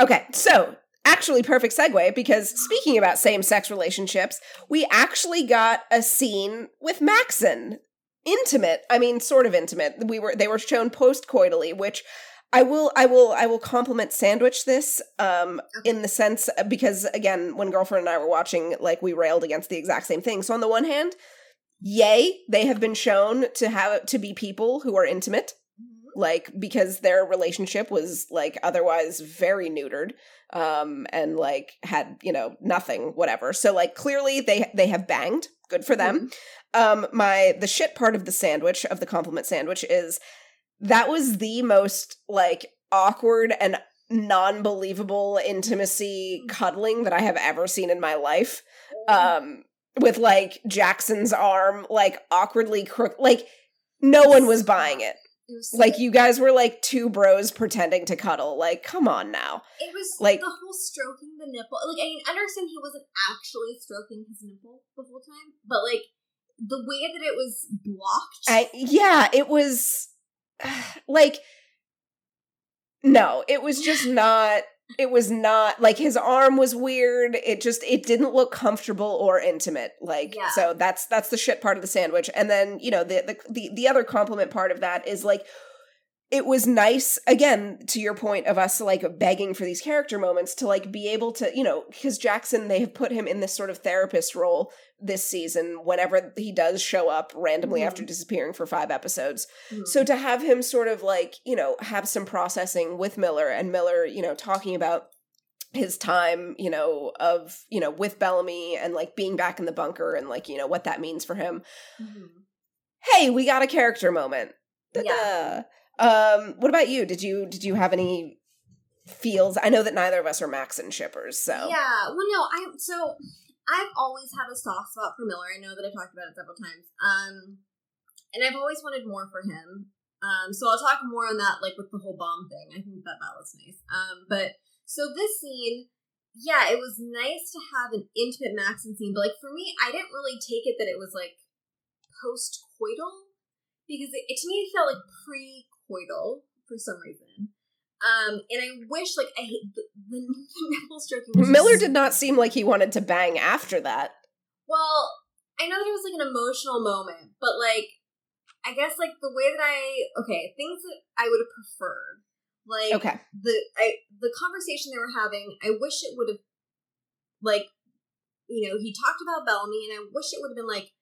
Okay, so actually perfect segue because speaking about same-sex relationships, we actually got a scene with Maxon. Intimate. I mean, sort of intimate. We were they were shown post-coitally, which I will I will I will compliment sandwich this um Okay. in the sense because again, when girlfriend and I were watching like we railed against the exact same thing. So on the one hand, yay, they have been shown to have to be people who are intimate like because their relationship was like otherwise very neutered um and like had you know nothing whatever. So like clearly they they have banged. Good for them. Um my the shit part of the sandwich of the compliment sandwich is that was the most like awkward and non-believable intimacy cuddling that i have ever seen in my life um with like jackson's arm like awkwardly crook like no one was buying it It was like you guys were like two bros pretending to cuddle. Like, come on now. It was like- the whole stroking the nipple. Like I mean, I understand he wasn't actually stroking his nipple the whole time, but like the way that it was blocked. I yeah, it was like no, it was just not it was not like his arm was weird. It just it didn't look comfortable or intimate. Like Yeah. so that's that's the shit part of the sandwich. And then, you know, the the the, the other compliment part of that is like it was nice again to your point of us like begging for these character moments to like be able to you know because jackson they have put him in this sort of therapist role this season whenever he does show up randomly Mhm. after disappearing for five episodes Mhm. so to have him sort of like you know have some processing with miller and miller you know talking about his time you know of you know with bellamy and like being back in the bunker and like you know what that means for him Mhm. hey we got a character moment Yeah. Um what about you did you did you have any feels i know that neither of us are Max and shippers so Yeah. Well, no, I so I've always had a soft spot for Miller. I know that I've talked about it several times. Um, and I've always wanted more for him. Um, so I'll talk more on that, like with the whole bomb thing. I think that that was nice. Um, but so this scene, yeah, it was nice to have an intimate Maxon scene, but like for me, I didn't really take it that it was like post coital because it, it to me it felt like pre coital for some reason. Um, and I wish like I hate the, the nipple stroking. was Miller just- did not seem like he wanted to bang after that. Well, I know that it was like an emotional moment, but like I guess like the way that I okay things that I would have preferred, like Okay. the I the conversation they were having. I wish it would have like you know he talked about Bellamy, and I wish it would have been like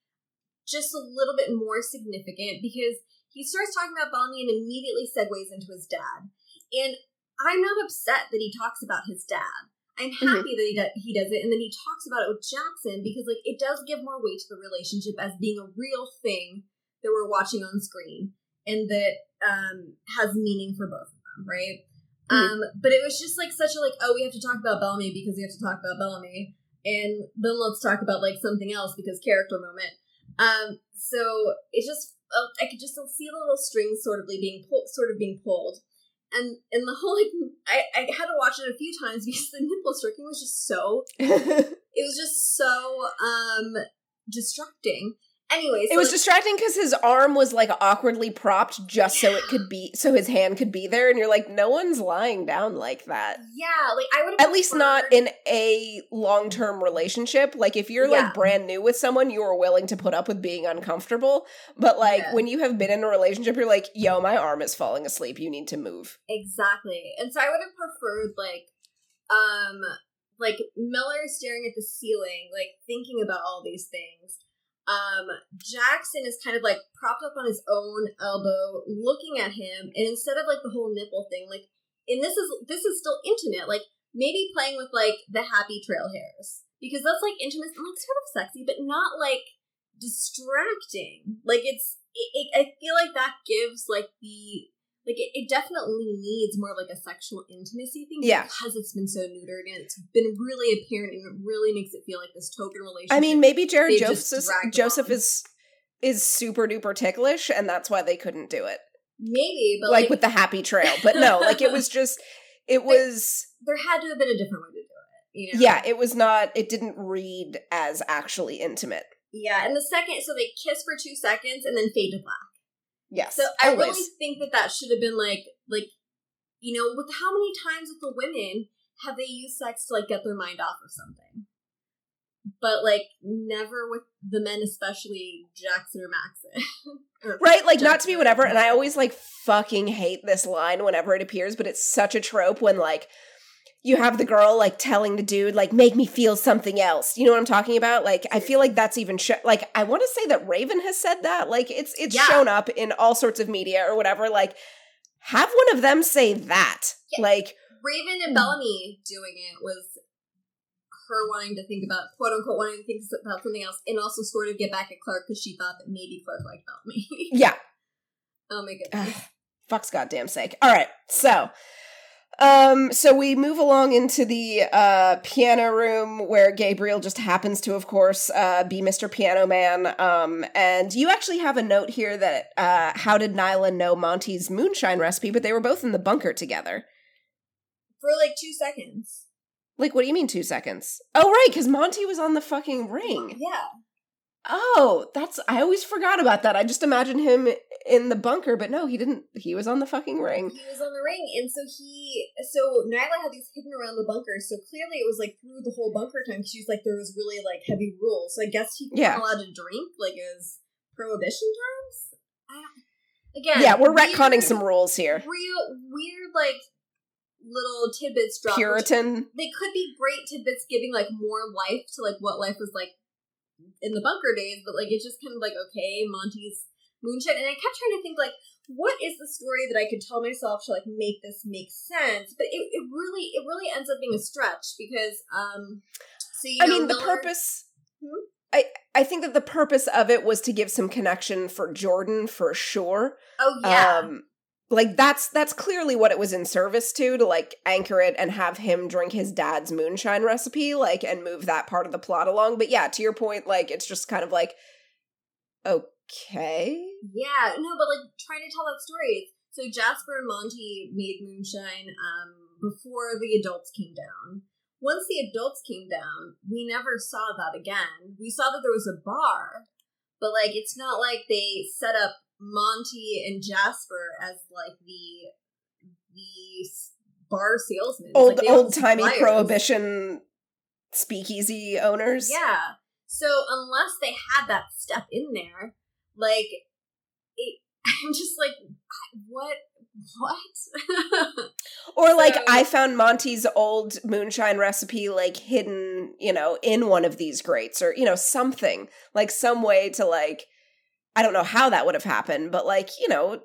just a little bit more significant because he starts talking about Bellamy and immediately segues into his dad, and I'm not upset that he talks about his dad. I'm happy that he do- he does it, and then he talks about it with Jackson because like it does give more weight to the relationship as being a real thing that we're watching on screen and that um has meaning for both of them, right? Mhm. Um, but it was just like such a like oh we have to talk about Bellamy because we have to talk about Bellamy, and then let's talk about like something else because character moment. Um, so it just uh, I could just see the little strings sort of being pulled, sort of being pulled and and the whole like I, I had to watch it a few times because the nipple stroking was just so it it was just so um distracting. Anyways, it was distracting because his arm was like awkwardly propped just so it could be so his hand could be there, and you're like, no one's lying down like that. yeah, like I would At least not in a long term relationship. Like if you're Yeah. like brand new with someone, you are willing to put up with being uncomfortable. But like Yeah. when you have been in a relationship, you're like, yo, my arm is falling asleep. You need to move. exactly. And so I would have preferred like um like Miller staring at the ceiling, like thinking about all these things. Um, Jackson is kind of like propped up on his own elbow, looking at him, and instead of like the whole nipple thing, like, and this is this is still intimate, like maybe playing with like the happy trail hairs because that's like intimate and like sort of sexy, but not like distracting. Like it's, it, it, I feel like that gives like the like it, it definitely needs more like a sexual intimacy thing Yeah. because it's been so neutered and it's been really apparent and it really makes it feel like this token relationship. I mean, maybe Jarod They Joseph dragged Joseph is is super duper ticklish, and that's why they couldn't do it. maybe, but like, like, with the happy trail. But no, like it was just it was there had to have been a different way to do it. You know? yeah, it was not it didn't read as actually intimate. yeah. And the second, so they kiss for two seconds and then fade to black. Yes. So I always. really think that that should have been like, like, you know, with how many times with the women have they used sex to like get their mind off of something? But like never with the men, especially Jackson or Maxon. Right, like not to be whatever, and I always like fucking hate this line whenever it appears, but it's such a trope when like you have the girl like telling the dude like make me feel something else. You know what I'm talking about? Like I feel like that's even sh- like I want to say that Raven has said that. Like it's it's Yeah. shown up in all sorts of media or whatever. Like have one of them say that. Yeah. Like Raven and Bellamy doing it was her wanting to think about quote unquote wanting to think about something else and also sort of get back at Clarke because she thought that maybe Clarke liked Bellamy. yeah, oh my goodness. Fuck's goddamn sake. All right, so um so we move along into the uh piano room where Gabriel just happens to of course uh be Mr. Piano Man um and you actually have a note here that uh how did Niylah know Monty's moonshine recipe but they were both in the bunker together. For like two seconds. Like what do you mean 2 seconds? Oh right cuz Monty was on the fucking ring. Yeah. Oh, that's I always forgot about that. I just imagined him in the bunker but no, he didn't he was on the fucking ring. He was on the ring, and so he, so Niylah had these hidden around the bunker. So clearly, it was like through the whole bunker time. She was like, there was really like heavy rules. So I guess he Yeah. wasn't allowed to drink, like as prohibition. I don't, again, Yeah, we're weird- retconning some rules here. real weird like little tidbits dropped. Puritan. They could be great tidbits, giving like more life to like what life was like in the bunker days, but like it's just kind of like okay, Monty's moonshine, and I kept trying to think like, what is the story that I could tell myself to like make this make sense? But it, it really it really ends up being a stretch because um, so you I know, mean, the Miller- purpose. Hmm? I I think that the purpose of it was to give some connection for Jordan for sure. Oh yeah, Um, like that's that's clearly what it was in service to to like anchor it and have him drink his dad's moonshine recipe like and move that part of the plot along. But yeah, to your point, like it's just kind of like okay. Yeah, no, but like trying to tell that story. So Jasper and Monty made moonshine um, before the adults came down. Once the adults came down, we never saw that again. We saw that there was a bar, but like it's not like they set up Monty and Jasper as like the the bar salesmen. Old like old timey prohibition speakeasy owners. Yeah. So unless they had that stuff in there, like it, I'm just like, what? What? or like so, I found Monty's old moonshine recipe like hidden, you know, in one of these grates or you know something like some way to like I don't know how that would have happened, but like, you know,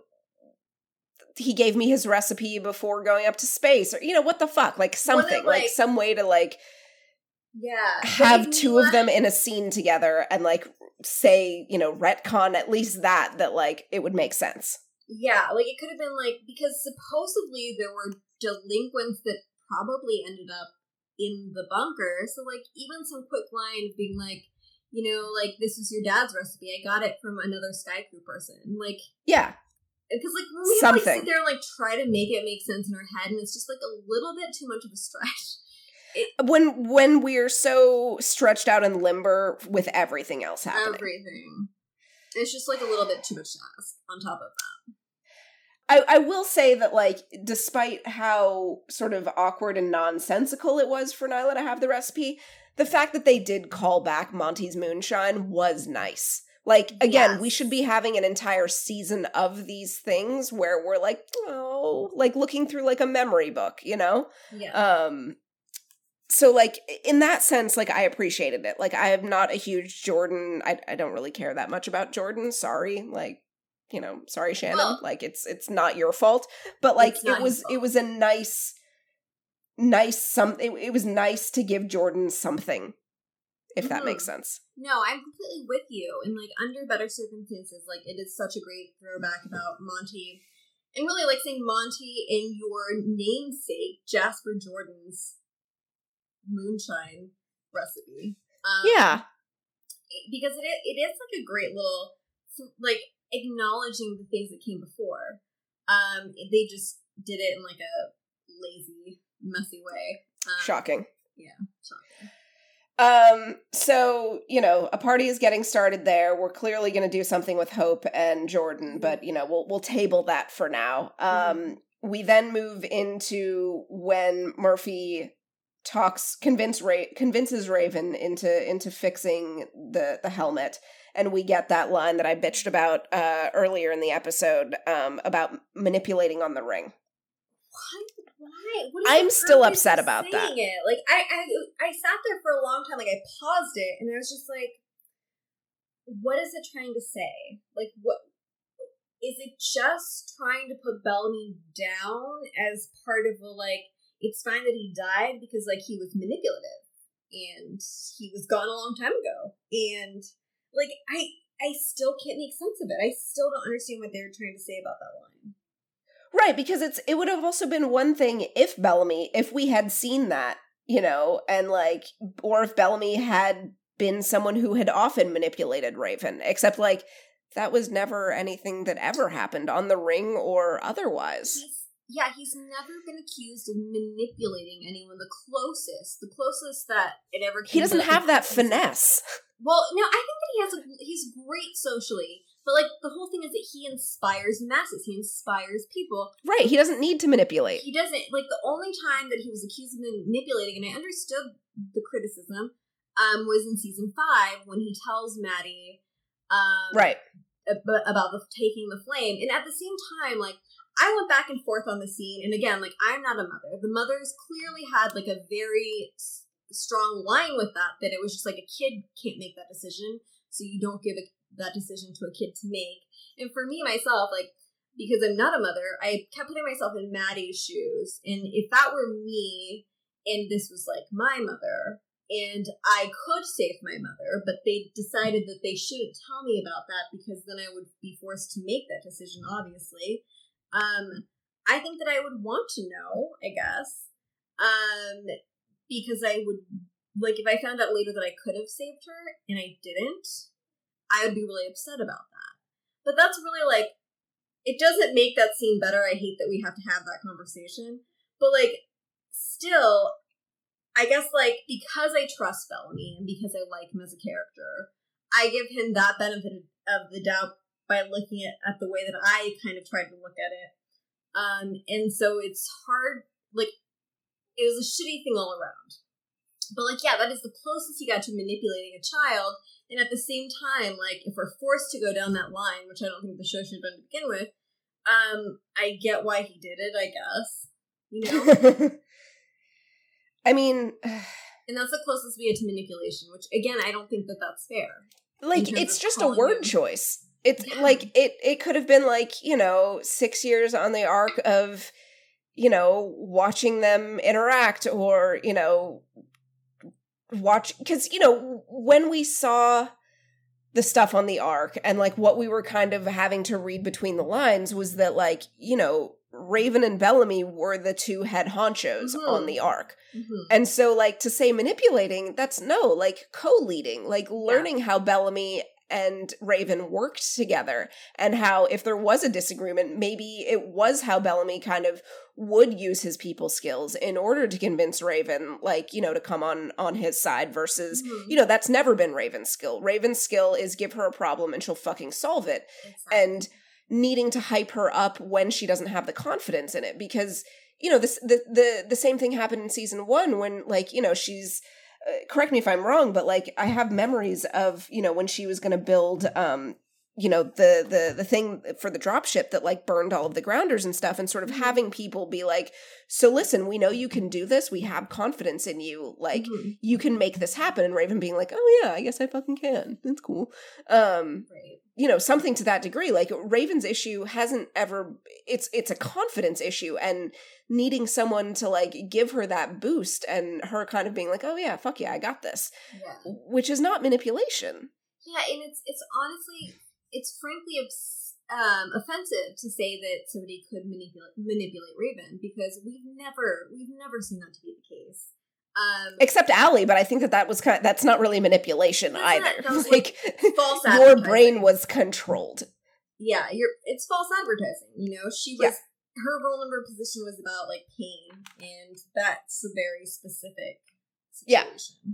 he gave me his recipe before going up to space or you know what the fuck like something like, like, some way to like yeah have two of them in a scene together and like say you know retcon at least that that like it would make sense. Yeah like it could have been like because supposedly there were delinquents that probably ended up in the bunker so like even some quick line of being like you know like this is your dad's recipe i got it from another sky crew person like yeah because like we have, like sit there and like try to make it make sense in our head, and it's just like a little bit too much of a stretch. It, when when we're so stretched out and limber with everything else happening, everything, it's just like a little bit too much to ask. On top of that. I, I will say that, like, despite how sort of awkward and nonsensical it was for Niylah to have the recipe, the fact that they did call back Monty's moonshine was nice. Like again, yes. we should be having an entire season of these things where we're like, oh, like looking through like a memory book, you know? Yeah. Um so like in that sense like i appreciated it like i am not a huge jordan i, I don't really care that much about jordan sorry like you know sorry shannon well, like it's it's not your fault but like it was it was a nice nice something it, it was nice to give jordan something if mm-hmm. that makes mm-hmm. sense. No, I'm completely with you. And like under better circumstances, like it is such a great throwback about Monty. And really like saying Monty in your namesake, Jasper Jordan's moonshine recipe. Um, yeah. Because it it is like a great little like acknowledging the things that came before. Um they just did it in like a lazy, messy way. Um, shocking. Yeah, shocking. Um, so, you know, a party is getting started there. We're clearly going to do something with Hope and Jordan, mm-hmm. but you know, we'll we'll table that for now. Um, mm-hmm. we then move into when Murphy talks convince Ra- convinces Raven into into fixing the the helmet and we get that line that I bitched about uh earlier in the episode um about manipulating on the ring. What? I'm still upset about that. It? Like I, I, I sat there for a long time. Like I paused it, and I was just like, "What is it trying to say? Like what? Is it just trying to put Bellamy down as part of a like? It's fine that he died because like he was manipulative and he was gone a long time ago, and like I, I still can't make sense of it. I still don't understand what they were trying to say about that line. Right, because it's it would have also been one thing if Bellamy, if we had seen that, you know, and like or if Bellamy had been someone who had often manipulated Raven, except like that was never anything that ever happened on the ring or otherwise. He's, yeah, he's never been accused of manipulating anyone. The closest, the closest that it ever. Came. He doesn't have that finesse. Well, no, I think that he has. A, he's great socially. But like the whole thing is that he inspires masses. He inspires people. Right. He doesn't need to manipulate. He doesn't like the only time that he was accused of manipulating, and I understood the criticism, um, was in season five when he tells Madi, um, right, ab- about the taking the flame, and at the same time, like I went back and forth on the scene, and again, like I'm not a mother. The mothers clearly had like a very strong line with that that it was just like a kid can't make that decision, so you don't give a that decision to a kid to make. And for me myself, like because I'm not a mother, I kept putting myself in Madi's shoes. And if that were me and this was like my mother, and I could save my mother, but they decided that they shouldn't tell me about that because then I would be forced to make that decision, obviously. Um, I think that I would want to know, I guess. Um, because I would like if I found out later that I could have saved her and I didn't, I would be really upset about that. But that's really like, it doesn't make that scene better. I hate that we have to have that conversation. But like, still, I guess like, because I trust Bellamy and because I like him as a character, I give him that benefit of the doubt by looking at, at the way that I kind of tried to look at it. Um, and so it's hard. Like it was a shitty thing all around. But like, yeah, that is the closest he got to manipulating a child. And at the same time, like, if we're forced to go down that line, which I don't think the show should have done to begin with, um, I get why he did it. I guess you know. I mean, and that's the closest we get to manipulation. Which again, I don't think that that's fair. Like, it's just a word him. choice. It's yeah. like it. It could have been like you know six years on the arc of you know watching them interact or you know watch because you know when we saw the stuff on the arc and like what we were kind of having to read between the lines was that like you know raven and bellamy were the two head honchos mm-hmm. on the arc mm-hmm. and so like to say manipulating that's no like co-leading like learning yeah. how bellamy and Raven worked together and how if there was a disagreement, maybe it was how Bellamy kind of would use his people skills in order to convince Raven, like, you know, to come on on his side versus, mm-hmm. you know, that's never been Raven's skill. Raven's skill is give her a problem and she'll fucking solve it. Exactly. And needing to hype her up when she doesn't have the confidence in it because you know this the the the same thing happened in season 1 when like you know she's uh, correct me if I'm wrong, but like I have memories of you know when she was going to build um you know the the the thing for the dropship that like burned all of the grounders and stuff and sort of mm-hmm. having people be like so listen we know you can do this. We have confidence in you. Like mm-hmm. you can make this happen. And raven being like oh yeah i guess i fucking can. That's cool. Um right. you know something to that degree. Like raven's issue hasn't ever it's it's a confidence issue. And needing someone to like give her that boost and her kind of being like oh yeah fuck yeah i got this yeah. which is not manipulation yeah and it's it's honestly it's frankly um, offensive to say that somebody could manipulate manipulate Raven because we've never we've never seen that to be the case. Um, Except Allie, but I think that that was kind of, that's not really manipulation either. Not, like, like false your brain was controlled. Yeah, you're it's false advertising. You know, she was yeah. Her role number position was about like pain, and that's a very specific situation. Yeah.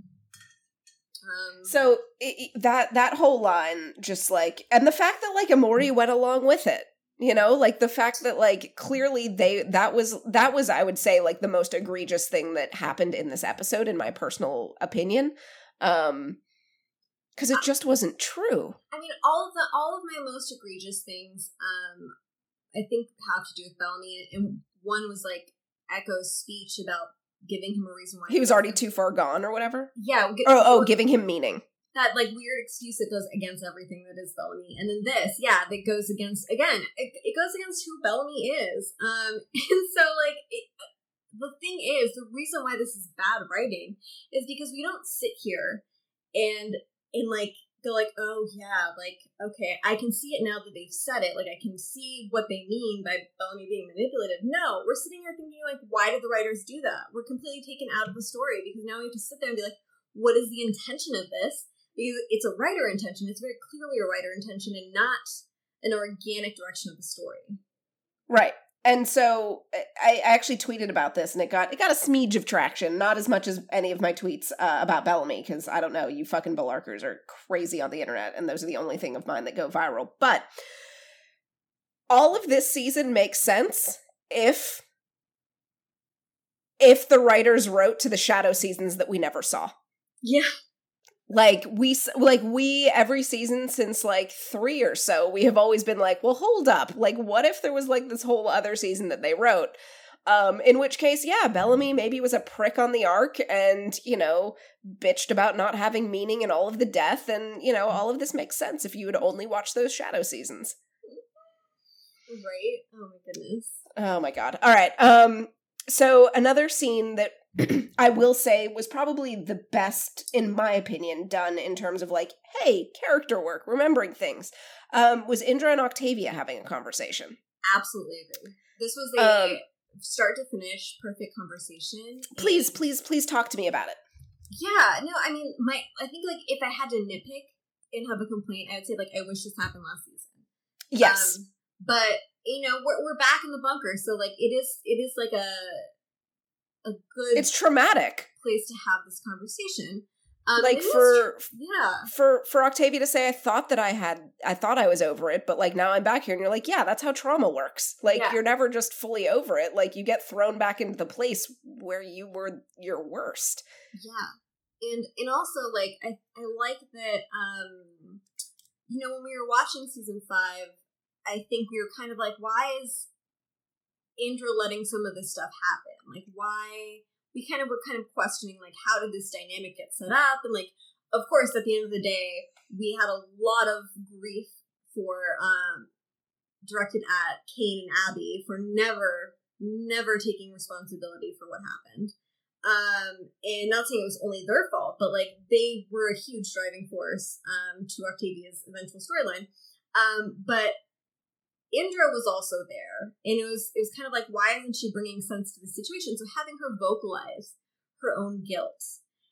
Um, so it, that that whole line just like and the fact that like Emori went along with it you know like the fact that like clearly they that was that was i would say like the most egregious thing that happened in this episode in my personal opinion um because it just wasn't true i mean all of the all of my most egregious things um i think have to do with bellamy and one was like echo's speech about giving him a reason why he was already too far gone or whatever. Yeah. oh, oh, giving him meaning. That like weird excuse that goes against everything that is Bellamy, and then this, yeah, that goes against again. It, it goes against who Bellamy is. Um, and so like it, the thing is, the reason why this is bad writing is because we don't sit here and and like they're like, oh yeah, like okay, I can see it now that they've said it. Like I can see what they mean by Bellamy being manipulative. No, we're sitting here thinking like, why did the writers do that? We're completely taken out of the story because now we have to sit there and be like, what is the intention of this? Because it's a writer intention. It's very clearly a writer intention and not an organic direction of the story. Right and so I, I, actually tweeted about this and it got it got a smidge of traction not as much as any of my tweets uh, about bellamy because i don't know you fucking bellarkers are crazy on the internet and those are the only thing of mine that go viral. But all of this season makes sense if if the writers wrote to the shadow seasons that we never saw. Yeah like we like we every season since like 3 or so we have always been like well hold up. Like what if there was like this whole other season that they wrote? Um in which case yeah Bellamy maybe was a prick on the arc and you know bitched about not having meaning in all of the death and you know all of this makes sense if you would only watch those shadow seasons. Right? Oh my goodness. Oh my god. All right um so another scene that I will say was probably the best, in my opinion, done in terms of like, hey, character work, remembering things. Um, was Indra and Octavia having a conversation? Absolutely agree. This was a um, start to finish perfect conversation. Please, please, please talk to me about it. Yeah, no, I mean, my I think like if I had to nitpick and have a complaint, I would say like I wish this happened last season. Yes, um, but you know we're we're back in the bunker, so like it is it is like a a good it's traumatic place to have this conversation Um, like for yeah, for for Octavia to say I thought that I had I thought I was over it, but like now I'm back here and you're like, yeah, that's how trauma works. Like Yeah. you're never just fully over it. Like you get thrown back into the place where you were your worst. yeah, and and also like I I like that. Um, you know, when we were watching season five, I think we were kind of like, why is Indra letting some of this stuff happen? Like, why? We kind of were kind of questioning, like, how did this dynamic get set up? And like, of course, at the end of the day, we had a lot of grief for um directed at Kane and Abby for never, never taking responsibility for what happened. Um, and not saying it was only their fault, but like they were a huge driving force um to Octavia's eventual storyline. Um, but Indra was also there, and it was it was kind of like, why isn't she bringing sense to the situation? So having her vocalize her own guilt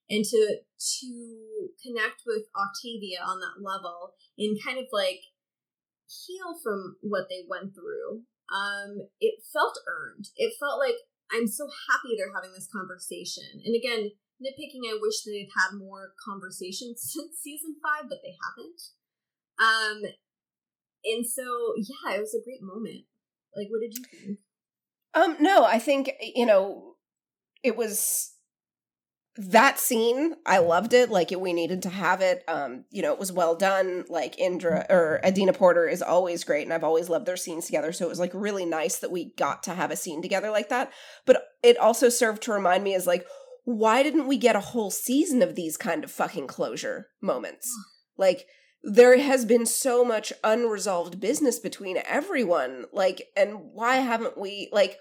and to to connect with Octavia on that level and kind of like heal from what they went through. Um, it felt earned. It felt like I'm so happy they're having this conversation. And again, nitpicking, I wish they'd had more conversations since season five, but they haven't. Um, and so yeah, it was a great moment. Like, what did you think? Um, no, I think you know it was that scene. I loved it. Like it, we needed to have it. Um, you know, it was well done. Like Indra or Adina Porter is always great, and I've always loved their scenes together. So it was like really nice that we got to have a scene together like that. But it also served to remind me as like, why didn't we get a whole season of these kind of fucking closure moments? Like there has been so much unresolved business between everyone like and why haven't we like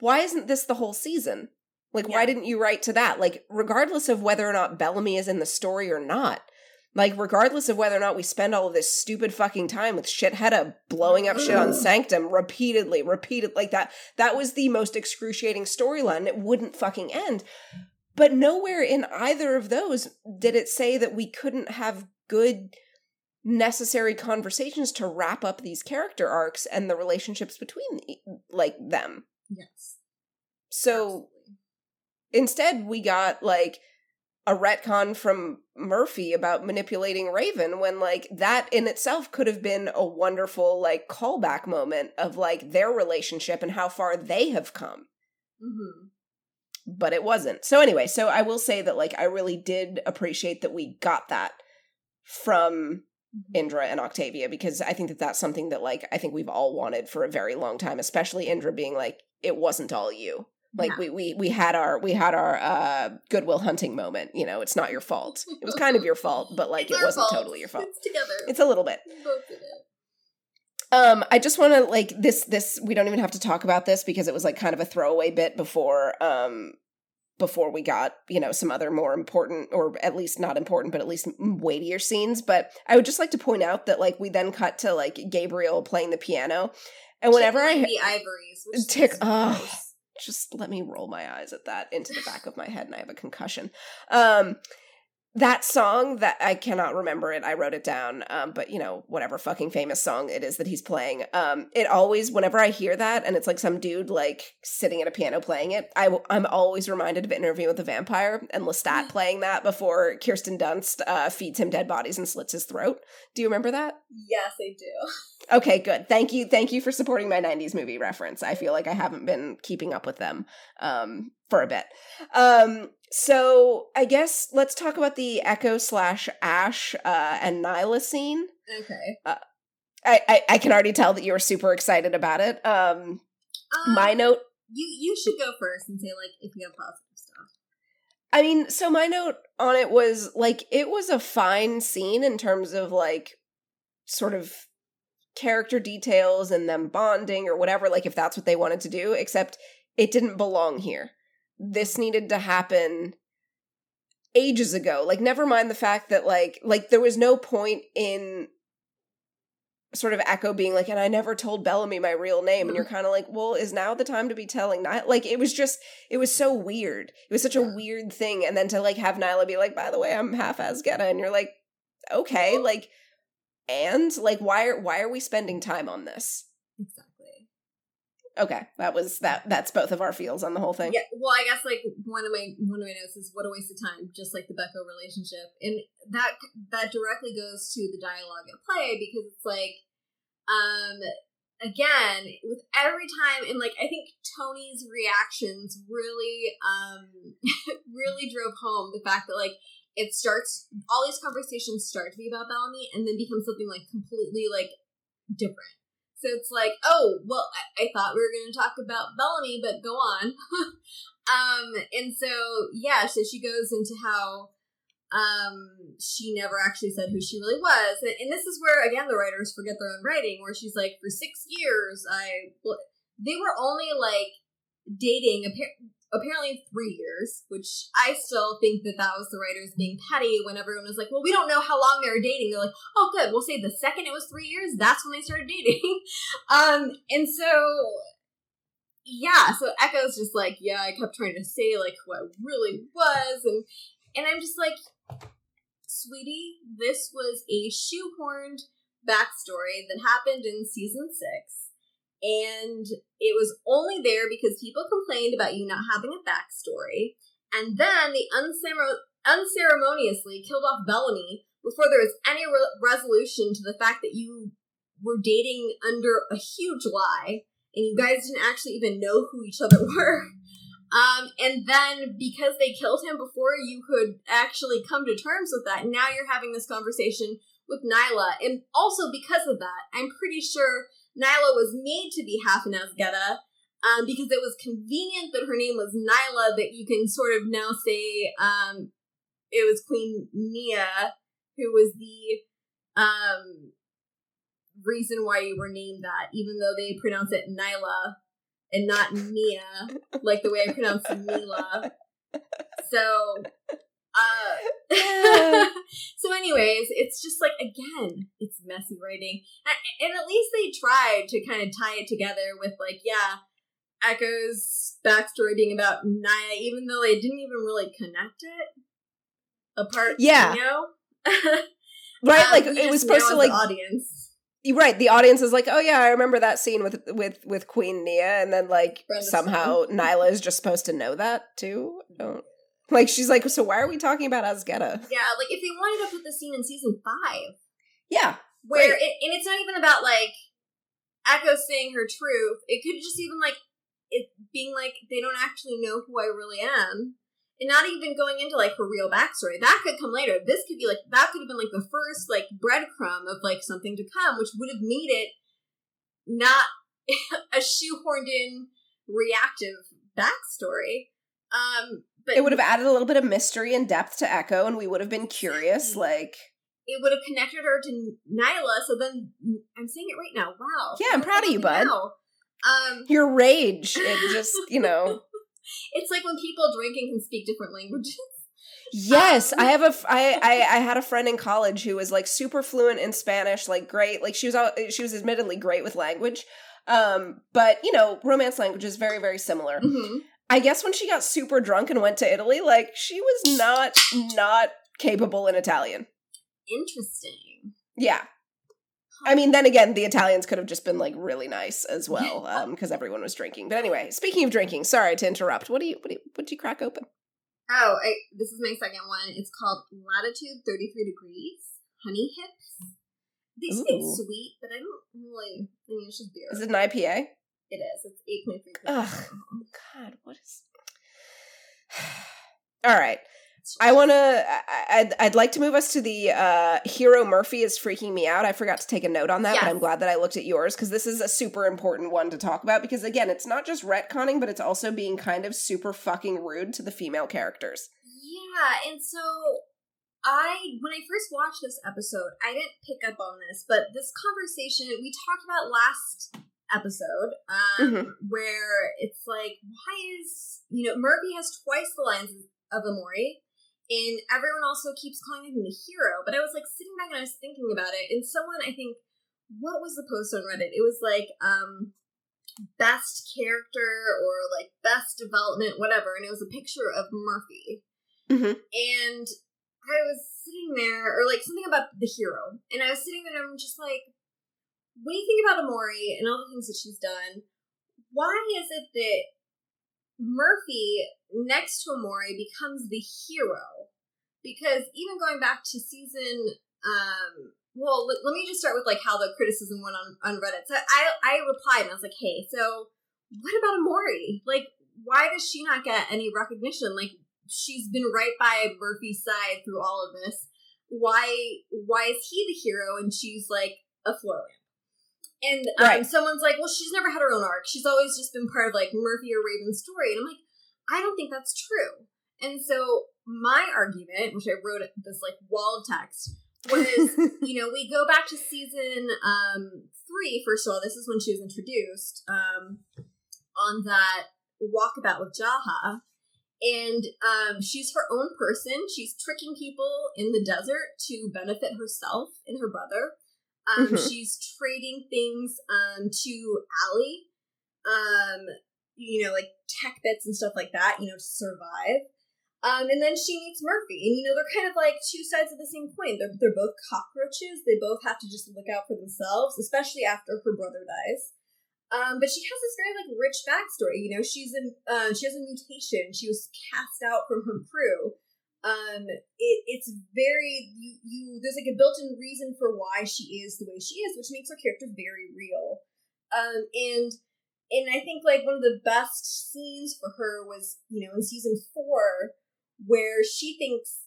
why isn't this the whole season? Like why didn't you write to that? Like regardless of whether or not bellamy is in the story or not like regardless of whether or not we spend all of this stupid fucking time with Sheidheda blowing up shit on sanctum repeatedly repeated like that that was the most excruciating storyline. It wouldn't fucking end. But nowhere in either of those did it say that we couldn't have good necessary conversations to wrap up these character arcs and the relationships between like them. Yes. So absolutely. instead we got like a retcon from Murphy about manipulating Raven when like that in itself could have been a wonderful like callback moment of like their relationship and how far they have come. Mhm. but it wasn't. So anyway, so I will say that like I really did appreciate that we got that from. Indra and Octavia because I think that that's something that like I think we've all wanted for a very long time, especially Indra being like it wasn't all you. Like Yeah. we we we had our we had our uh goodwill hunting moment, you know, it's not your fault. It was kind of your fault, but like It's it wasn't fault. totally your fault. It's together. It's a little bit. We both did it. Um, I just want to like this. This we don't even have to talk about this because it was like kind of a throwaway bit before. Um, before we got you know some other more important or at least not important but at least weightier scenes. But I would just like to point out that like we then cut to like Gabriel playing the piano, and whenever I the ivories, Tick- gross. just let me roll my eyes at that into the back of my head and I have a concussion. Um that song that I cannot remember it. I wrote it down. Um but you know, whatever fucking famous song it is that he's playing. Um it always whenever I hear that and it's like some dude like sitting at a piano playing it, I w- I'm always reminded of Interview with the Vampire and Lestat playing that before Kirsten Dunst uh feeds him dead bodies and slits his throat. Do you remember that? Yes, I do. Okay, good. Thank you. Thank you for supporting my 90s movie reference. I feel like I haven't been keeping up with them um for a bit. Um so I guess let's talk about the Echo slash Ash uh and Niylah scene. Okay. I, I I can already tell that you were super excited about it. Um Um, my note You you should go first and say like if you have positive stuff. I mean, so my note on it was like it was a fine scene in terms of like sort of character details and them bonding or whatever, like if that's what they wanted to do, except it didn't belong here. This needed to happen ages ago. Like never mind the fact that like like there was no point in sort of echo being like and i never told bellamy my real name. And you're kind of like well is now the time to be telling Not like it was just it was so weird. It was such a weird thing. And then to like have niylah be like by the way i'm half Azgeda and you're like okay like and like why are why are we spending time on this. Okay, that was that. That's both of our feels on the whole thing. Yeah, well, I guess like one of my one of my notes is what a waste of time, just like the Becho relationship, and that that directly goes to the dialogue at play because it's like, um, again with every time and like I think Tony's reactions really, um, really drove home the fact that like it starts all these conversations start to be about Bellamy and then become something like completely like different so it's like, oh, well, I, I thought we were going to talk about Bellamy, but go on. um, and so, yeah, so she goes into how um, she never actually said who she really was. And, and this is where, again, the writers forget their own writing, where she's like, for six years, I. They were only like dating apparently three years, which I still think that that was the writers being petty when everyone was like, well, we don't know how long they were dating. They're like, oh, good. We'll say the second it was three years, that's when they started dating. um, and so, yeah, so Echo's just like, yeah, I kept trying to say like who I really was. And, and I'm just like, sweetie, this was a shoehorned backstory that happened in season six and it was only there because people complained about you not having a backstory. And then they uncere- unceremoniously killed off Bellamy before there was any re- resolution to the fact that you were dating under a huge lie and you guys didn't actually even know who each other were. Um, and then because they killed him before you could actually come to terms with that, now you're having this conversation with Niylah. And also because of that, I'm pretty sure Niylah was made to be half an Azgeda um, because it was convenient that her name was Nyla, that you can sort of now say um, it was Queen Nia who was the um, reason why you were named that, even though they pronounce it Nyla and not Nia, like the way I pronounce Mila. So uh, so, anyways, it's just like again, it's messy writing, and at least they tried to kind of tie it together with like, yeah, Echo's backstory being about Naya, even though they didn't even really connect it apart. Yeah, you know, right? Um, like it was supposed to like audience. Right, the audience is like, "Oh yeah, I remember that scene with with with Queen Nia," and then like Brenda somehow Niylah is just supposed to know that too. Don't like she's like, so why are we talking about Azgeda? Yeah, like if they wanted to put the scene in season five. Yeah. Where it, and it's not even about like Echo saying her truth. It could just even like it being like they don't actually know who I really am. And not even going into like her real backstory. That could come later. This could be like that could have been like the first like breadcrumb of like something to come, which would have made it not a shoehorned in reactive backstory. Um, but it would have added a little bit of mystery and depth to Echo, and we would have been curious. Like it would have connected her to Niylah. So then I'm saying it right now. Wow. Yeah, I'm proud of you, bud. Now. Um, Your rage, it just you know. it's like when people drinking can speak different languages. Yes, um, I have a I, I I had a friend in college who was like super fluent in Spanish, like great, like she was she was admittedly great with language, um, but you know, romance language is very very similar. Mm-hmm. I guess when she got super drunk and went to Italy, like she was not not capable in Italian. Interesting. Yeah. I mean, then again, the Italians could have just been like really nice as well, because um, everyone was drinking. But anyway, speaking of drinking, sorry to interrupt. What do you what do you, what did you crack open? Oh, I, this is my second one. It's called Latitude Thirty Three Degrees Honey Hips. They say sweet, but I don't really. I mean, it's just beer. Is it an IPA? It is. It's eight point three. Ugh, God, what is? All right. I want to. I'd, I'd like to move us to the uh, hero Murphy is freaking me out. I forgot to take a note on that, yes. but I'm glad that I looked at yours because this is a super important one to talk about. Because again, it's not just retconning, but it's also being kind of super fucking rude to the female characters. Yeah, and so I when I first watched this episode, I didn't pick up on this, but this conversation we talked about last episode um, mm-hmm. where it's like, why is you know Murphy has twice the lines of Emori, and everyone also keeps calling him the hero. But I was like sitting back and I was thinking about it, and someone I think what was the post on Reddit? It was like um best character or like best development, whatever, and it was a picture of Murphy, mm-hmm. and I was sitting there, or like something about the hero, and I was sitting there and I'm just like, when you think about Emori and all the things that she's done, why is it that Murphy next to Emori becomes the hero? Because even going back to season, um, well, let, let me just start with like how the criticism went on on Reddit. So I I replied and I was like, hey, so what about Emori? Like, why does she not get any recognition? Like, she's been right by Murphy's side through all of this. Why why is he the hero and she's like a floor lamp? And um, right. someone's like, well, she's never had her own arc. She's always just been part of like Murphy or Raven's story. And I'm like, I don't think that's true. And so my argument, which I wrote this like wall of text, was you know we go back to season um three. First of all, this is when she was introduced um on that walkabout with Jaha. And um, she's her own person. She's tricking people in the desert to benefit herself and her brother. Um, mm-hmm. She's trading things um, to ALIE, um, you know, like tech bits and stuff like that, you know, to survive. Um, and then she meets Murphy, and you know they're kind of like two sides of the same coin. They're they're both cockroaches. They both have to just look out for themselves, especially after her brother dies. Um, but she has this very like rich backstory. You know, she's in uh, she has a mutation. She was cast out from her crew. Um, it, it's very you you. There's like a built-in reason for why she is the way she is, which makes her character very real. Um, and and I think like one of the best scenes for her was you know in season four where she thinks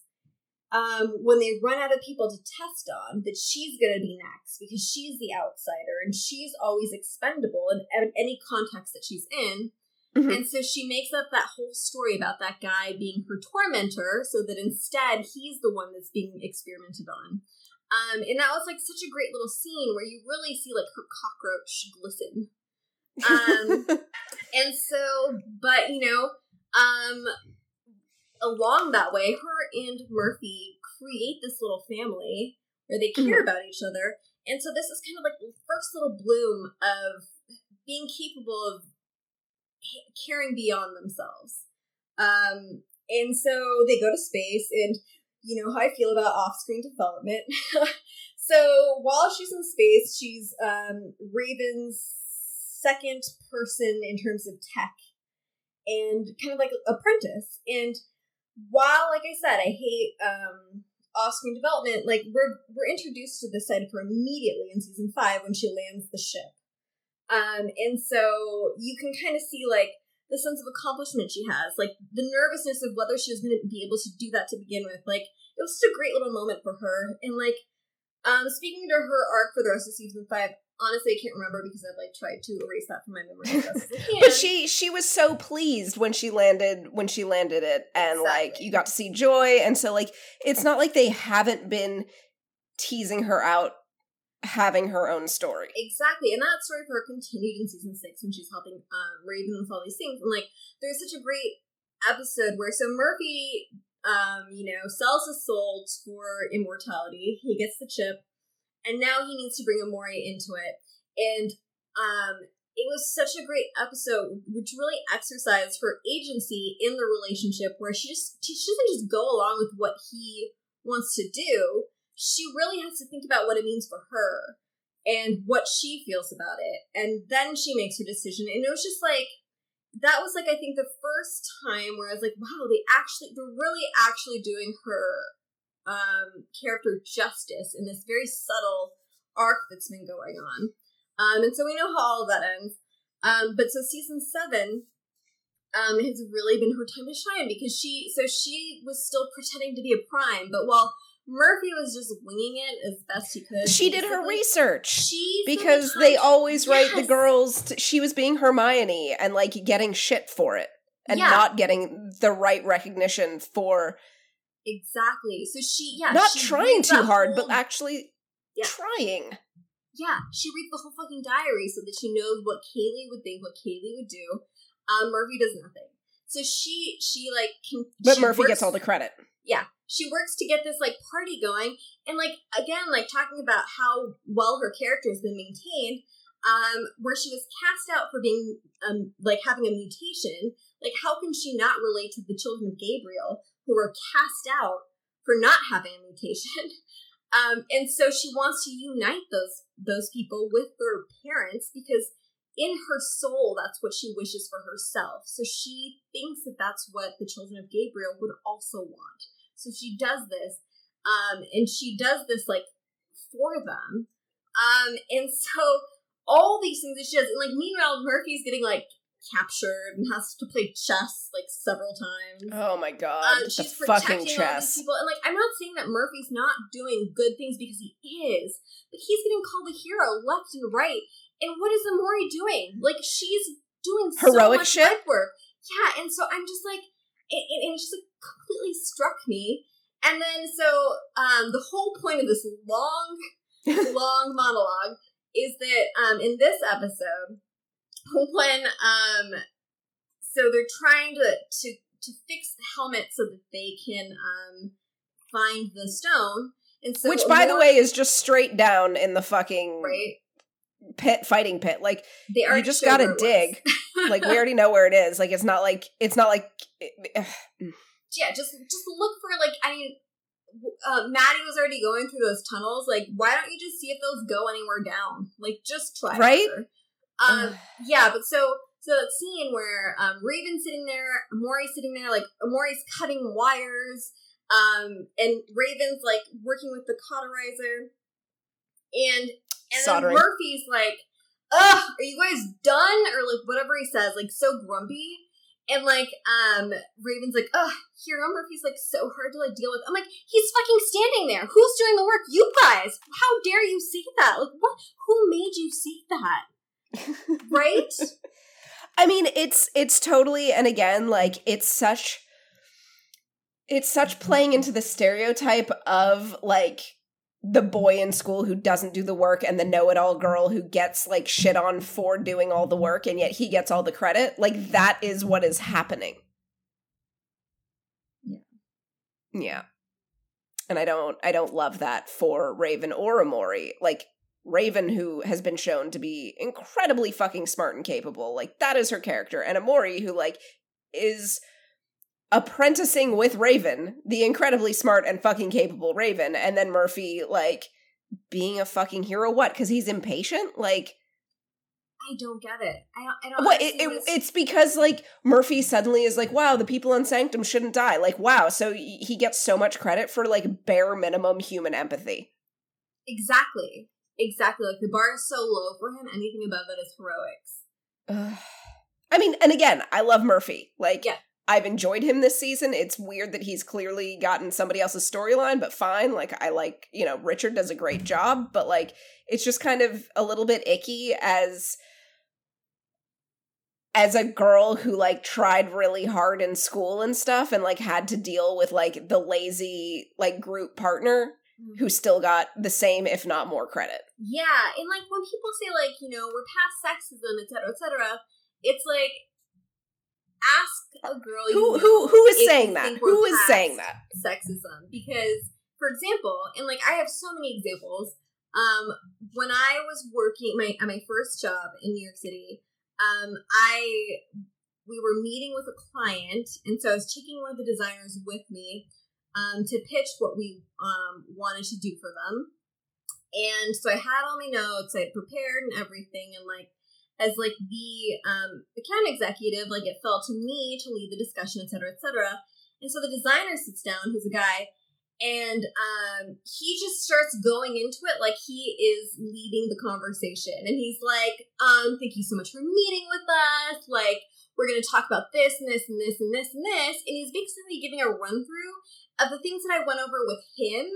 um, when they run out of people to test on that she's going to be next because she's the outsider and she's always expendable in any context that she's in. Mm-hmm. And so she makes up that whole story about that guy being her tormentor so that instead he's the one that's being experimented on. Um, and that was like such a great little scene where you really see like her cockroach glisten. Um, and so, but you know, um, along that way, her and Murphy create this little family where they care mm-hmm. about each other. And so this is kind of like the first little bloom of being capable of caring beyond themselves. Um, and so they go to space, and you know how I feel about off-screen development. so while she's in space, she's um, Raven's second person in terms of tech, and kind of like apprentice. And while, like I said, I hate um, off-screen development, like we're we're introduced to this side of her immediately in season five when she lands the ship, um, and so you can kind of see like the sense of accomplishment she has, like the nervousness of whether she was going to be able to do that to begin with. Like it was just a great little moment for her, and like um, speaking to her arc for the rest of season five, honestly I can't remember because I've like tried to erase that from my memory. but she she was so pleased when she landed when she landed it and exactly. like you got to see joy and so like it's not like they haven't been teasing her out having her own story. Exactly. And that story for her continued in season six when she's helping um Raven with all these things. And like there's such a great episode where so Murphy um, you know, sells his soul for immortality. He gets the chip and now he needs to bring Emori into it. And um, it was such a great episode, which really exercised her agency in the relationship, where she just she doesn't just go along with what he wants to do. She really has to think about what it means for her and what she feels about it, and then she makes her decision. And it was just like that was like I think the first time where I was like, wow, they actually they're really actually doing her um, character justice in this very subtle arc that's been going on. Um, and so we know how all that ends. Um, but so season seven um, has really been her time to shine because she, so she was still pretending to be a prime, but while Murphy was just winging it as best he could. She did her research. She because they always yes. write the girls. To, she was being Hermione and like getting shit for it and yeah. not getting the right recognition for Exactly. So she, yeah, not she trying too hard, whole, but actually yeah. trying. Yeah, she reads the whole fucking diary so that she knows what Callie would think, what Callie would do. Um, Murphy does nothing. So she, she like can. But she Murphy works, gets all the credit. Yeah, she works to get this like party going, and like again, like talking about how well her character has been maintained. Um, where she was cast out for being um like having a mutation. Like, how can she not relate to the children of Gabriel who were cast out for not having a mutation. Um, and so she wants to unite those those people with their parents because in her soul, that's what she wishes for herself. So she thinks that that's what the children of Gabriel would also want. So she does this, um, and she does this like for them. Um, and so all these things that she does, and like meanwhile, Murphy's getting like captured and has to play chess like several times. Oh my god, Um, the she's fucking protecting all these chess. people, and like I'm not saying that Murphy's not doing good things because he is, but he's getting called a hero left and right. And what is Emori doing? Like she's doing Heroic so much shit? work. Yeah, and so I'm just like, it, it, it just like completely struck me. And then so um the whole point of this long, long monologue is that um in this episode when um so they're trying to to to fix the helmet so that they can um find the stone and so Which, by the way, is just straight down in the fucking right pit, fighting pit. Like they are you just gotta dig. like we already know where it is. Like it's not like it's not like. yeah just just look for like i mean uh, Madi was already going through those tunnels. Like, why don't you just see if those go anywhere down? Like, just try. Right? Um, yeah, but so so that scene where um Raven's sitting there, Emori's sitting there, like Emori's cutting wires, um, and Raven's like working with the cauterizer, and and Soldering. then Murphy's like, "Ugh, are you guys done?" Or like whatever he says, like so grumpy. And like, um, Raven's like, ugh, Hero Murphy's like so hard to like deal with. I'm like, he's fucking standing there. Who's doing the work? You guys. How dare you say that? Like, what? Who made you say that? Right? I mean, it's it's totally and again, like it's such it's such playing into the stereotype of like the boy in school who doesn't do the work and the know-it-all girl who gets like shit on for doing all the work and yet he gets all the credit. Like that is what is happening. Yeah. Yeah. And I don't I don't love that for Raven or Emori. Like Raven, who has been shown to be incredibly fucking smart and capable, like that is her character. And Emori, who like is apprenticing with Raven, the incredibly smart and fucking capable Raven, and then Murphy like being a fucking hero. What? Because he's impatient. Like I don't get it. I don't. I don't. what? It, it, it's because like Murphy suddenly is like, wow, the people on Sanctum shouldn't die. Like, wow, so he gets so much credit for like bare minimum human empathy. exactly, exactly. Like the bar is so low for him. Anything above that is heroics. I mean, and again, I love Murphy. Like, Yeah. I've enjoyed him this season. It's weird that he's clearly gotten somebody else's storyline, but fine. Like, I like, you know, Richard does a great job, but like, it's just kind of a little bit icky as as a girl who like tried really hard in school and stuff and like had to deal with like the lazy like group partner who mm-hmm. still got the same if not more credit. Yeah, and like when people say like you know we're past sexism, etc., etc., it's like ask a girl Who who who is saying that? Who is saying that? sexism because for example and like i have so many examples um when i was working my at my first job in new york city um i we were meeting with a client and so i was taking one of the designers with me um to pitch what we um wanted to do for them and so i had all my notes i had prepared and everything and like as like the um account executive like it fell to me to lead the discussion et cetera et cetera and so the designer sits down, who's a guy, and um, he just starts going into it like he is leading the conversation. And he's like, um, thank you so much for meeting with us. Like, we're going to talk about this and this and this and this and this. And he's basically giving a run through of the things that I went over with him,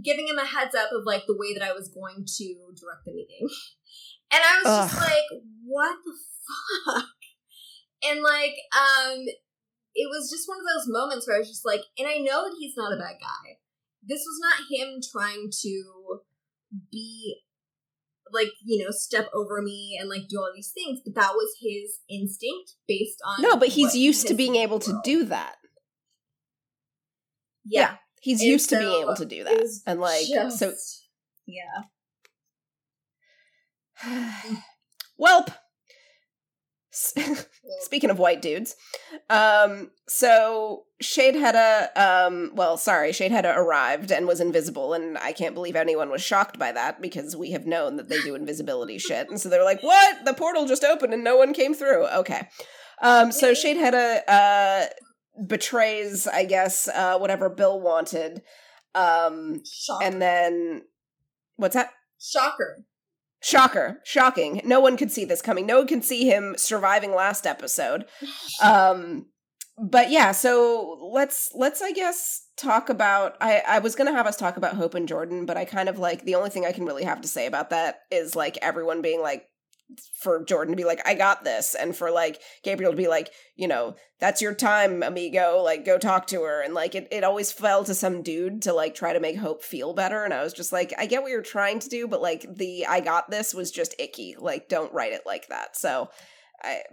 giving him a heads up of like the way that I was going to direct the meeting. And I was just like, what the fuck? And like, um, it was just one of those moments where I was just like, and I know that he's not a bad guy. This was not him trying to be like, you know, step over me and like do all these things, but that was his instinct based on No, but he's used to being able the to do that. Yeah. He's And used to being able to do that. And like just- so Yeah. Welp. Speaking of white dudes, um, so Sheidheda, um, well, sorry, Sheidheda arrived and was invisible, and I can't believe anyone was shocked by that because we have known that they do invisibility shit, and so they're like, "What? The portal just opened and no one came through." Okay, um, so Sheidheda uh betrays, I guess, uh, whatever Bill wanted, um, and then what's that? Shocker. Shocker. Shocking. No one could see this coming. No one can see him surviving last episode. Um but yeah, so let's let's I guess talk about I I was going to have us talk about Hope and Jordan, but I kind of like the only thing I can really have to say about that is like everyone being like for Jordan to be like I got this and for like Gabriel to be like, you know, that's your time, amigo, like go talk to her and like it it always fell to some dude to like try to make Hope feel better and I was just like I get what you're trying to do, but like the I got this was just icky. Like don't write it like that. So I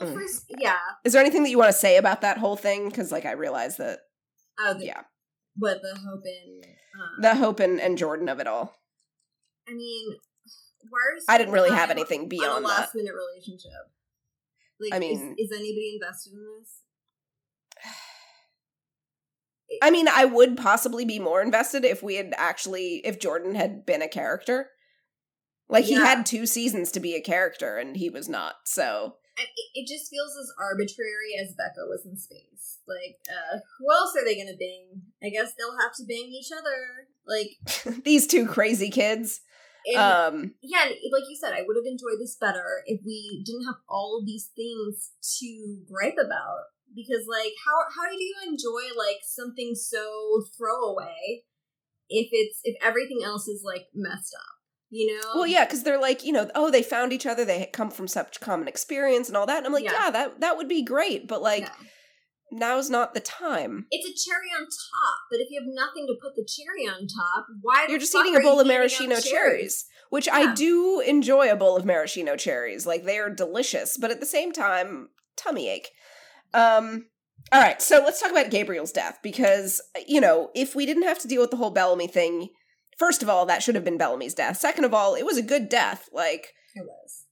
well, Mm. first, yeah. Is there anything that you want to say about that whole thing? Because like I realize that Oh, the, yeah, But the hope in. Um, the Hope and, and Jordan of it all. I mean, I didn't really have anything on beyond a that. last minute relationship. Like, I mean- is, anybody invested in this? I mean, I would possibly be more invested if we had actually if Jordan had been a character. Like he had two seasons to be a character and he was not. So It, it just feels as arbitrary as Becca was in space. Like, uh, who else are they gonna bang? I guess they'll have to bang each other. Like, these two crazy kids. And, Um yeah, like you said, I would have enjoyed this better if we didn't have all of these things to gripe about. Because, like, how how do you enjoy like something so throwaway if it's if everything else is like messed up? You know? well yeah, because they're like, you know, oh, they found each other, they come from such common experience and all that. And I'm like, Yeah. yeah, that that would be great, but like Yeah. Now's not the time. It's a cherry on top, but if you have nothing to put the cherry on top, why You're just eating a bowl of maraschino cherries, which I do enjoy a bowl of maraschino cherries. Like they are delicious, but at the same time, tummy ache. Um all right, so let's talk about Gabriel's death because you know, if we didn't have to deal with the whole Bellamy thing, first of all, that should have been Bellamy's death. Second of all, it was a good death. Like It was.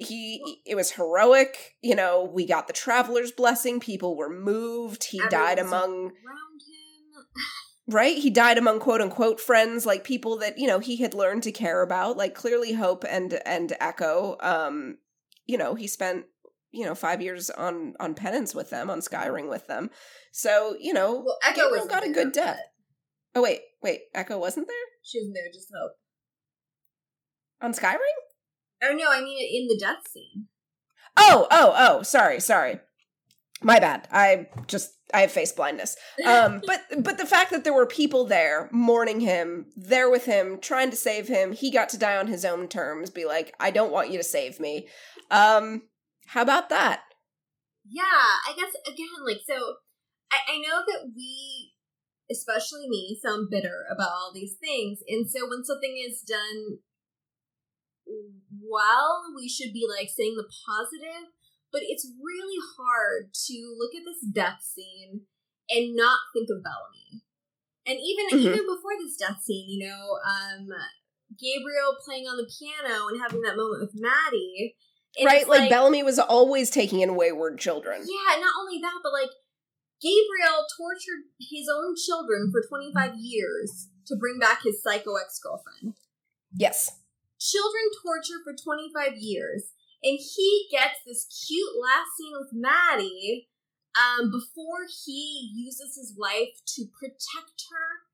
He it was heroic, you know, we got the traveler's blessing, people were moved. He died among him. right he died among quote unquote friends like people that you know he had learned to care about like clearly hope and and echo um you know he spent you know five years on on penance with them on skyring with them so you know Well, Echo Gabriel was got a good death oh wait wait echo wasn't there She wasn't there, just hope. on skyring Oh no, I mean in the death scene. oh oh oh sorry sorry my bad i just i have face blindness um but but the fact that there were people there mourning him there with him trying to save him he got to die on his own terms be like i don't want you to save me um how about that Yeah, I guess again, like so. I, I know that we, especially me, sound bitter about all these things, and so when something is done well, we should be like saying the positive. But it's really hard to look at this death scene and not think of Bellamy. And even Mhm. even before this death scene, you know, um, Gabriel playing on the piano and having that moment with Madi. right it's like, bellamy was always taking in wayward children yeah, not only that, but like Gabriel tortured his own children for 25 years to bring back his psycho ex girlfriend. yes Children torture for 25 years, and he gets this cute last scene with Madi um, before he uses his life to protect her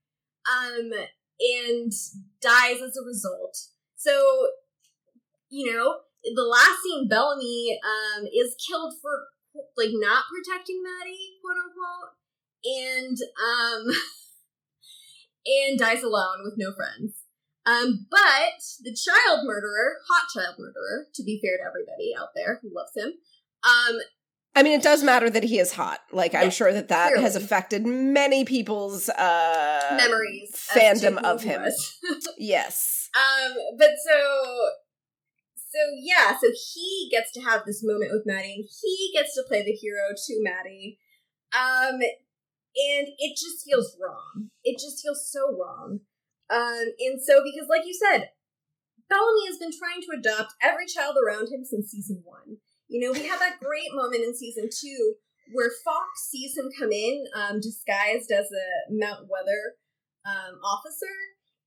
um, and dies as a result. So, you know, the last scene, Bellamy um, is killed for like not protecting Madi, quote unquote, and um, and dies alone with no friends. Um, but the child murderer, hot child murderer, to be fair to everybody out there who loves him, um, i mean it does matter that he is hot like i'm sure that that has affected many people's uh memories fandom who of him yes Um, but so, so yeah, so he gets to have this moment with Madi, and he gets to play the hero to Madi. Um, and it just feels wrong. It just feels so wrong. Um, and so because, like you said, Bellamy has been trying to adopt every child around him since season one. You know, we have that great moment in season two where Fox sees him come in um, disguised as a Mount Weather um, officer,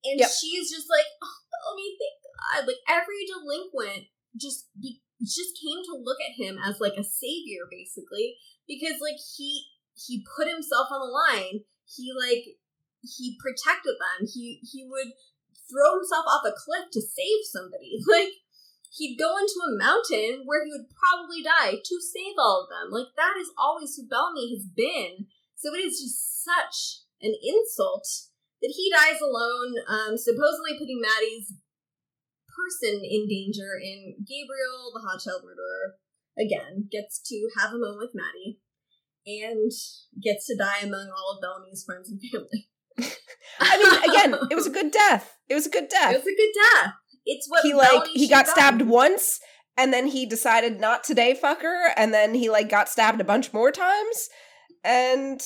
and Yep. she's just like, "Oh, Bellamy, thank God!" Like every delinquent just be- just came to look at him as like a savior, basically, because like he he put himself on the line. He like he protected them. He he would throw himself off a cliff to save somebody. Like he'd go into a mountain where he would probably die to save all of them. Like that is always who Bellamy has been. So it is just such an insult that he dies alone, um, supposedly putting Madi's person in danger. And Gabriel, the hot child murderer, again gets to have a moment with Madi and gets to die among all of Bellamy's friends and family. I mean, again, it was a good death. It was a good death. It was a good death. It's what he like he got stabbed once and then he decided not today fucker and then he like got stabbed a bunch more times and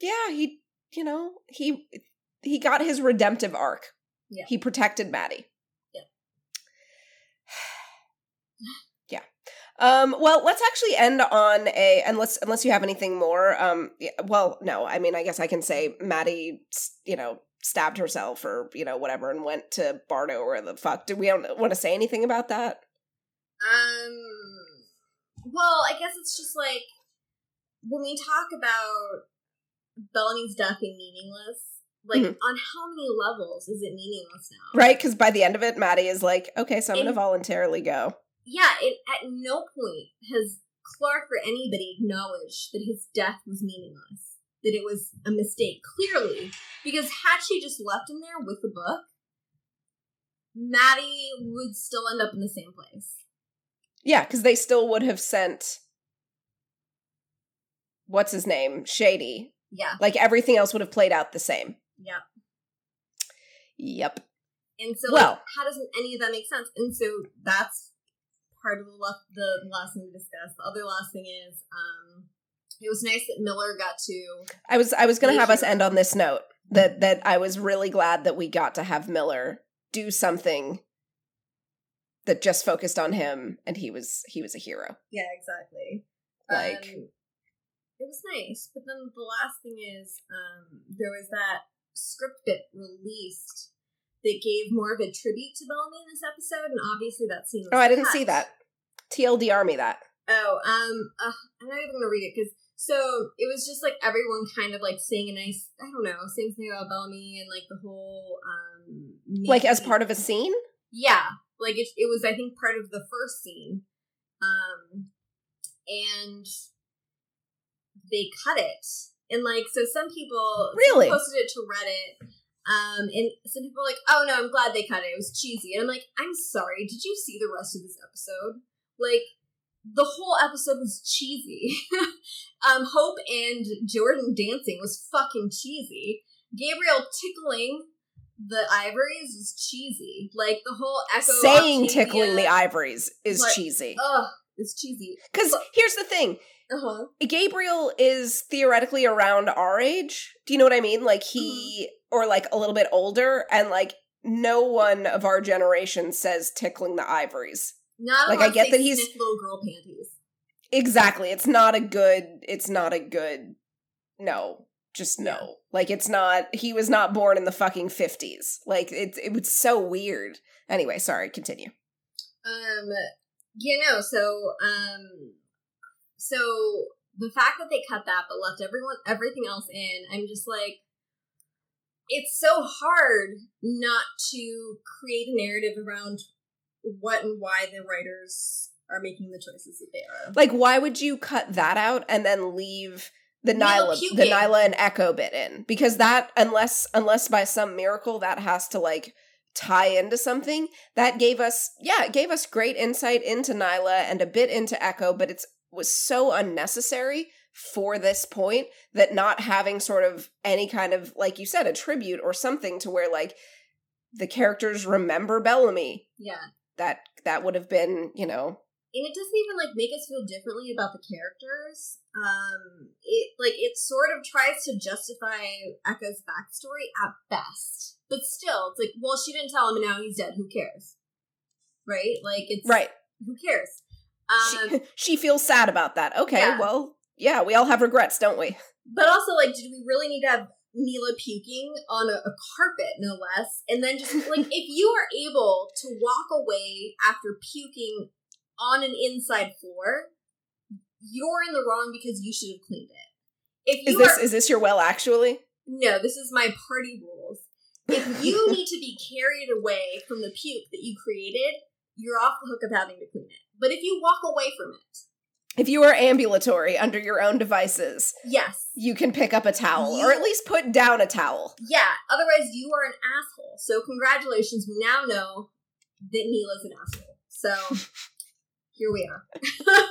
yeah he you know he he got his redemptive arc Yeah. he protected madi Yeah. yeah um well let's actually end on a unless unless you have anything more um yeah, well no i mean i guess i can say madi you know stabbed herself or you know whatever and went to bardo or the fuck do we don't want to say anything about that Um. Well, I guess it's just like when we talk about Bellamy's death being meaningless. Like, Mhm. on how many levels is it meaningless now? Right, because by the end of it, Madi is like, okay, so I'm going to voluntarily go. Yeah. It at no point has Clarke or anybody acknowledged that his death was meaningless. That it was a mistake. Clearly, because had she just left him there with the book, Madi would still end up in the same place. Yeah, because they still would have sent, what's his name? Shady. Yeah. Like everything else would have played out the same. Yeah. Yep. And so, Well- like, how doesn't any of that make sense? And so that's part of the left, the last thing to discuss. The other last thing is, um, it was nice that Miller got to. I was I was going to have us end on this note that that I was really glad that we got to have Miller do something that just focused on him and he was he was a hero. Yeah, exactly. Like- um, it was nice, but then the last thing is, um, there was that script bit released that gave more of a tribute to Bellamy in this episode, and obviously that scene. Was Oh, I didn't cut. see that. TLDR me that. Oh, um, uh, I'm not even gonna read it because so it was just like everyone kind of like saying a nice, I don't know, saying something about Bellamy and like the whole, um, Like as part of a scene? yeah, like it, it was I think part of the first scene, um, and they cut it, and like so some people Really? posted it to Reddit. Um, and some people are like, oh no, I'm glad they cut it. It was cheesy. And I'm like, I'm sorry. Did you see the rest of this episode? Like, the whole episode was cheesy. um, Hope and Jordan dancing was fucking cheesy. Gabriel tickling the ivories is cheesy. Like the whole echo Saying Octavia- tickling the ivories is Like, cheesy. Ugh, it's cheesy. Because here's the thing Uh huh. Gabriel is theoretically around our age. Do you know what I mean? Like he, or like a little bit older, and like no one of our generation says tickling the ivories. Not Like, I get that he's- little girl panties. Exactly. It's not a good, it's not a good, no, just no. Yeah. Like it's not, he was not born in the fucking 50s. Like it, it was so weird. Anyway, sorry, continue. Um, you know, so um, so the fact that they cut that but left everyone everything else in, I'm just like, it's so hard not to create a narrative around what and why the writers are making the choices that they are. Like, why would you cut that out and then leave the Neil Niylah, the. Niylah and Echo bit in? Because that, unless unless by some miracle that has to like tie into something, that gave us, yeah, it gave us great insight into Niylah and a bit into Echo, but it's was so unnecessary for this point that not having sort of any kind of like you said a tribute or something to where like the characters remember Bellamy Yeah, that that would have been you know and it doesn't even like make us feel differently about the characters. Um, it like it sort of tries to justify Echo's backstory at best, but still, it's like, well, she didn't tell him, and now he's dead. Who cares? Right? Like it's right. Who cares? Um, she, she feels sad about that. Okay, Yeah. well, yeah, we all have regrets, don't we? but also, like, did we really need to have Neela puking on a, a carpet, no less? And then just like, if you are able to walk away after puking on an inside floor, you're in the wrong because you should have cleaned it. If Is you this are, is this your well actually? no, this is my party rules. If you need to be carried away from the puke that you created, you're off the hook of having to clean it. But if you walk away from it, If you are ambulatory under your own devices, yes, you can pick up a towel or at least put down a towel. Yeah, otherwise you are an asshole. So congratulations, we now know that Neela's an asshole. So here we are.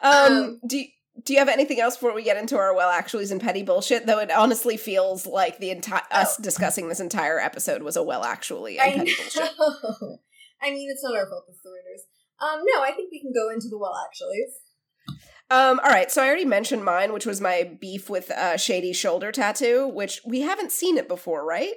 Um, Um, do you, do you have anything else before we get into our well actuallys and petty bullshit? Though it honestly feels like the entire us discussing this entire episode was a well actually and I petty bullshit. I mean, it's not our fault, it's the writers. Um, no, I think we can go into the well actually. Um, all right, so I already mentioned mine, which was my beef with uh, Shady shoulder tattoo, which we haven't seen it before, right?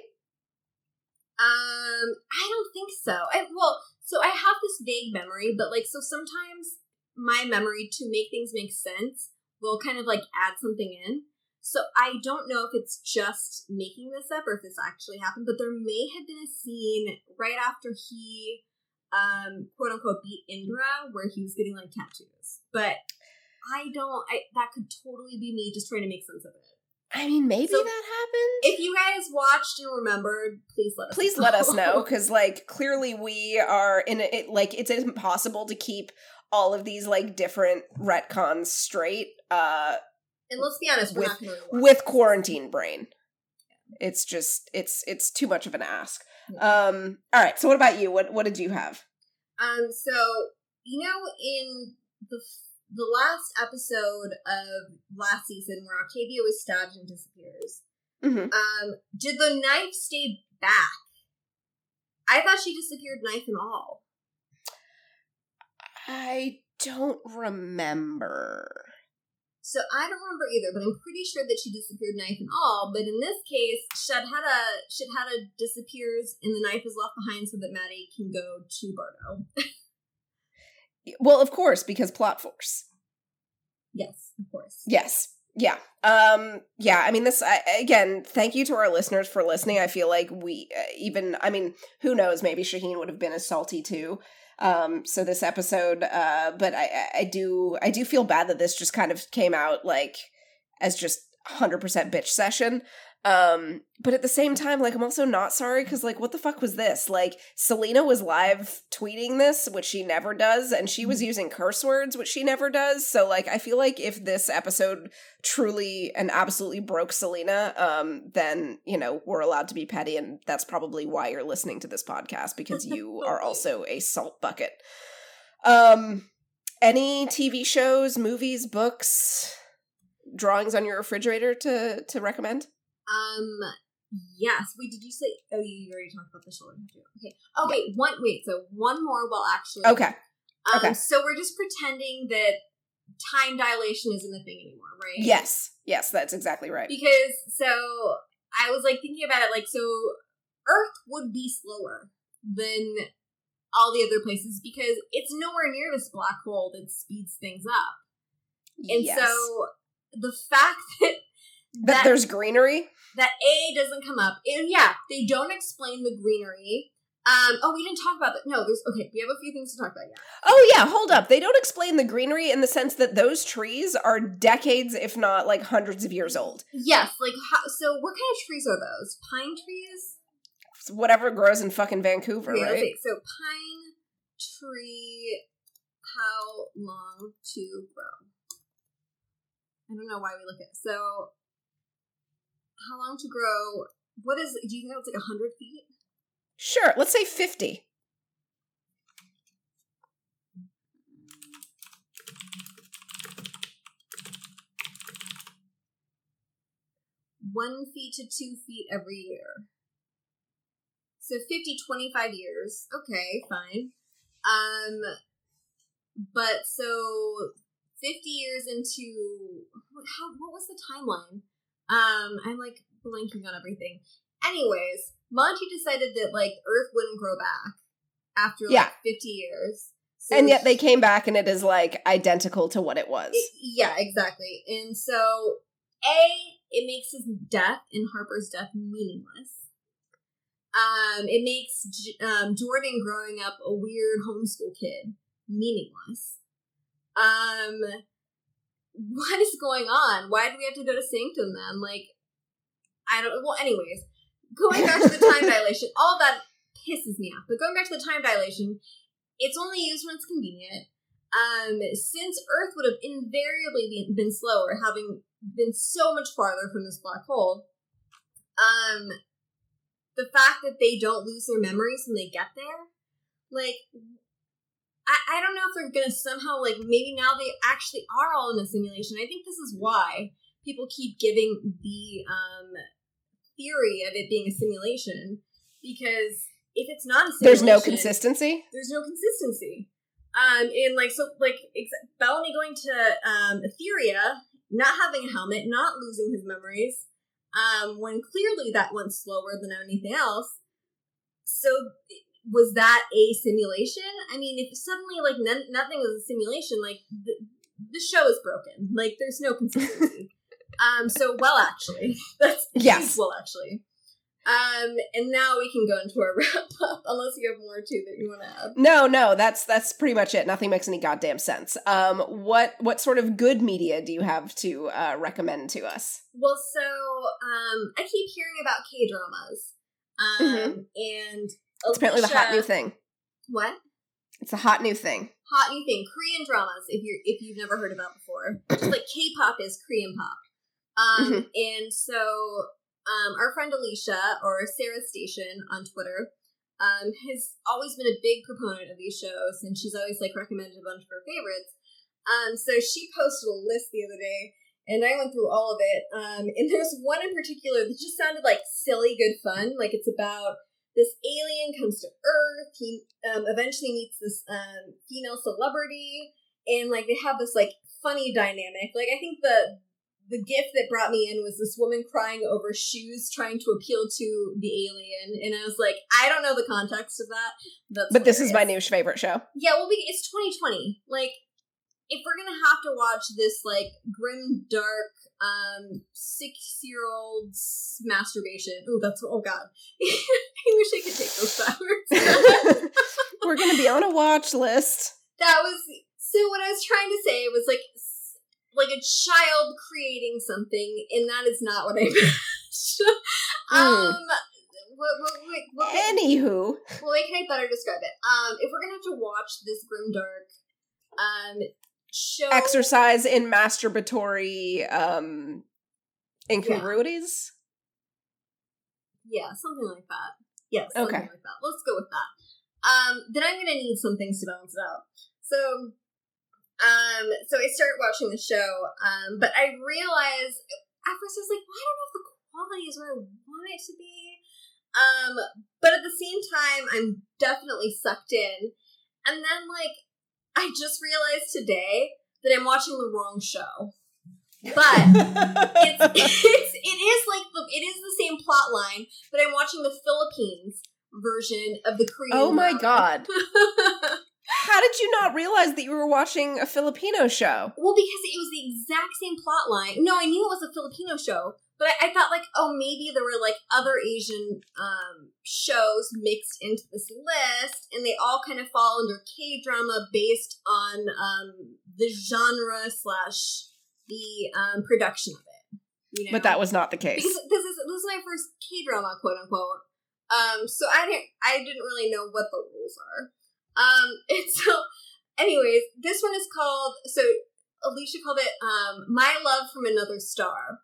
Um, I don't think so. I well, so I have this vague memory, but like, so sometimes my memory to make things make sense will kind of like add something in. So I don't know if it's just making this up or if this actually happened, but there may have been a scene right after he, um, quote unquote, beat Indra where he was getting like tattoos. But I don't. I that could totally be me just trying to make sense of it. I mean, maybe So- that happened. If you guys watched and remembered, please let us. Please let us know, because like clearly we are in a, it. Like it's impossible to keep all of these like different retcons straight. Uh, And let's be honest, we're With- with quarantine brain. It's just it's it's too much of an ask. Um all right, so what about you? What what did you have? Um, so you know, in the the last episode of last season, where Octavia was stabbed and disappears, Mhm. um, did the knife stay back? I thought she disappeared, knife and all. I don't remember. So I don't remember either, but I'm pretty sure that she disappeared, knife and all. But in this case, Sheidheda Sheidheda disappears, and the knife is left behind so that Madi can go to Bardo. Well, of course, because plot force. Yes, of course. Yes. Yeah. Um yeah, I mean this I, again, thank you to our listeners for listening. I feel like we uh, even I mean, who knows, maybe Shaheen would have been as salty too. Um so this episode uh but I I- do I do feel bad that this just kind of came out like as just 100% bitch session. Um but at the same time like I'm also not sorry cuz like what the fuck was this? Like Selena was live tweeting this, which she never does, and she was using curse words, which she never does. So like I feel like if this episode truly and absolutely broke Selena, um, then you know we're allowed to be petty, and that's probably why you're listening to this podcast because you are also a salt bucket. Um, any TV shows, movies, books, drawings on your refrigerator to to recommend? Um. Yes. Wait. Did you say? Oh, you already talked about the shoulder. Okay. Oh wait. One. Wait. So one more. Well, actually. Okay, Um, okay. So we're just pretending that time dilation isn't a thing anymore, right? yes, yes, that's exactly right. Because so I was like thinking about it, like so Earth would be slower than all the other places because it's nowhere near this black hole that speeds things up. And yes. so the fact that that there's greenery. that A doesn't come up. And yeah, they don't explain the greenery. Um, oh, we didn't talk about that. No, there's okay. We have a few things to talk about. Yeah, Oh yeah, hold up. They don't explain the greenery in the sense that those trees are decades, if not like hundreds of years old. yes. Like, how, so what kind of trees are those? Pine trees? It's whatever grows in fucking Vancouver, Okay, right? okay, so pine tree. How long to grow? I don't know why we look at so. How long to grow? What is? Do you think it's like hundred feet? Sure, let's say 50. one feet to two feet every year. So 50, 25 years. Okay, fine. Um, but so 50 years into how what was the timeline? Um, I'm like blanking on everything. Anyways, Monty decided that like Earth wouldn't grow back after like Yeah. 50 years. So and yet they came back and it is like identical to what it was. it- yeah, exactly. And so, A, it makes his death and Harper's death meaningless. Um, it makes J- um, Jordan growing up a weird homeschool kid meaningless. Um, what is going on? Why do we have to go to Sanctum then? Like, I don't. Well, anyways, going back to the time dilation, all that pisses me off. But going back to the time dilation, it's only used when it's convenient. Um, since Earth would have invariably been, been slower, having been so much farther from this black hole, um, the fact that they don't lose their memories when they get there, like, I, I don't know if they're gonna somehow, like, maybe now they actually are all in a simulation. I think this is why people keep giving the um, theory of it being a simulation, because if it's not a simulation, There's no consistency. there's no consistency. Um, and like so, like ex- Bellamy going to um Etherea, not having a helmet, not losing his memories, um, when clearly that went slower than anything else. So was that a simulation? I mean, if suddenly like none, nothing is a simulation, like the, the show is broken. Like there's no consistency. um, so well, actually, that's Yes. well, actually. Um, and now we can go into our wrap up, unless you have more too that you want to add. No, no, that's that's pretty much it. Nothing makes any goddamn sense. Um, what what sort of good media do you have to uh, recommend to us? Well, so um, I keep hearing about K dramas, um, and Mm-hmm. It's apparently the hot new thing. What It's a hot new thing. hot new thing? Korean dramas. If you're if you've never heard about before, just like K-pop is Korean pop. Um, Mm-hmm. and so um, our friend Alicia or Sarah Station on Twitter. Um, has always been a big proponent of these shows, and she's always like recommended a bunch of her favorites. Um, so she posted a list the other day, and I went through all of it. Um, and there's one in particular that just sounded like silly good fun. Like it's about this alien comes to Earth. He um, eventually meets this um, female celebrity, and like they have this like funny dynamic. Like I think the the gift that brought me in was this woman crying over shoes, trying to appeal to the alien, and I was like, I don't know the context of that. But this is my hilarious. new favorite show. Yeah, well, we, it's 2020. Like, if we're gonna have to watch this like grim, dark, um, six-year-old's masturbation. Oh, that's oh god. I wish I could take those backwards. We're gonna be on a watch list. that was so. What I was trying to say was like, like a child creating something, and that is not what I meant. um. What, what, what, what, Anywho, well, wait, can I better describe it? Um, if we're gonna have to watch this grim dark, um, show exercise in masturbatory um incongruities. yeah, something like that. Yes, Okay. something like that. Let's go with that. Um, then I'm gonna need some things to balance it out. So, um, so I started watching the show, um, but I realized at first I was like, well, I don't know if the quality is where I want it to be. Um, but at the same time, I'm definitely sucked in. And then, like, I just realized today that I'm watching the wrong show. But it's, it's it is like the it is the same plot line, but I'm watching the Philippines version of the Korean. Oh my drama. God. How did you not realize that you were watching a Filipino show? well, because it was the exact same plot line. No, I knew it was a Filipino show, but I, I thought like, oh, maybe there were like other Asian um shows mixed into this list, and they all kind of fall under K drama based on um the genre slash the um production of it. You know? But that was not the case. because this is this is my first K drama, quote unquote. Um, so I didn't I didn't really know what the rules are. Um, and so, anyways, this one is called so Alicia called it um My Love from Another Star,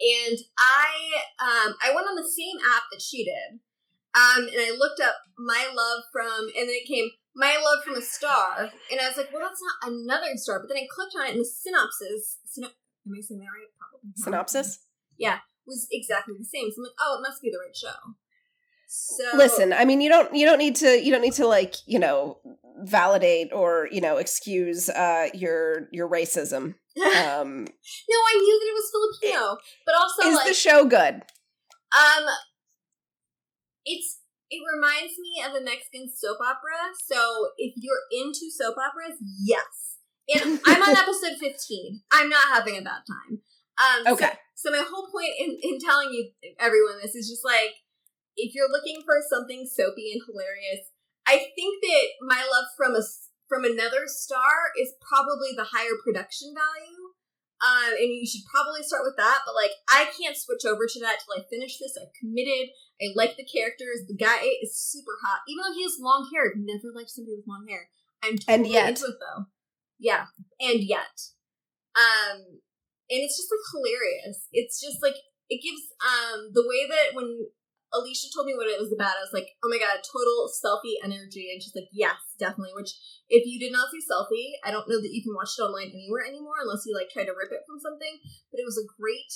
and I um I went on the same app that she did, um, and I looked up My Love from, and then it came My Love from a Star, and I was like, well, that's not another star, but then I clicked on it, and the synopsis, syno- am I saying that right? Probably. Synopsis? was exactly the same. So I'm like, oh, it must be the right show. So Listen, I mean you don't you don't need to you don't need to like, you know, validate or you know excuse uh your your racism. Um, no, I knew that it was Filipino, but also is like the show good? um, it's it reminds me of a Mexican soap opera. So if you're into soap operas, yes. And I'm on episode 15. I'm not having a bad time. Um, so- Okay. So, my whole point in, in telling you everyone this is just like if you're looking for something soapy and hilarious, I think that my love from a from another star is probably the higher production value. Um, and you should probably start with that. But like, I can't switch over to that till I finish this. I'm committed. I like the characters. The guy is super hot, even though he has long hair. I've never liked somebody with long hair. I'm And totally yet. into it though. Yeah, and yet, um, and it's just like hilarious. It's just like it gives um the way that when Alicia told me what it was about, I was like, oh my god, total selfie energy, and she's like, yes, definitely. Which if you did not see selfie, I don't know that you can watch it online anywhere anymore unless you like try to rip it from something. But it was a great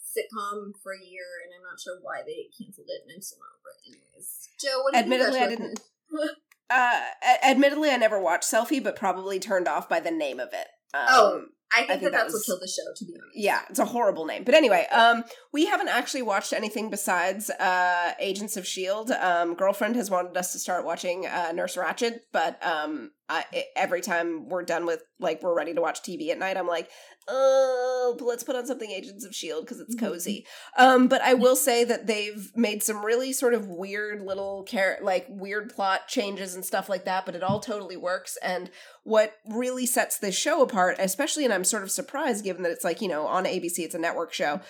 sitcom for a year, and I'm not sure why they canceled it, and I'm still not over it. Anyways, Joe, what do you think Admittedly, I didn't. Uh, admittedly, I never watched Selfie, but probably turned off by the name of it. Um, Oh, I think, think that that that's was- what killed the show. To be honest, yeah, it's a horrible name. But anyway, um, we haven't actually watched anything besides uh, Agents of Shield. Um, girlfriend has wanted us to start watching uh, Nurse Ratched, but um, I, every time we're done with like we're ready to watch TV at night, I'm like, oh, let's put on something Agents of Shield because it's cozy. Um, but I will say that they've made some really sort of weird little care like weird plot changes and stuff like that, but it all totally works. And what really sets this show apart, especially, and I'm sort of surprised given that it's like, you know, on ABC, it's a network show,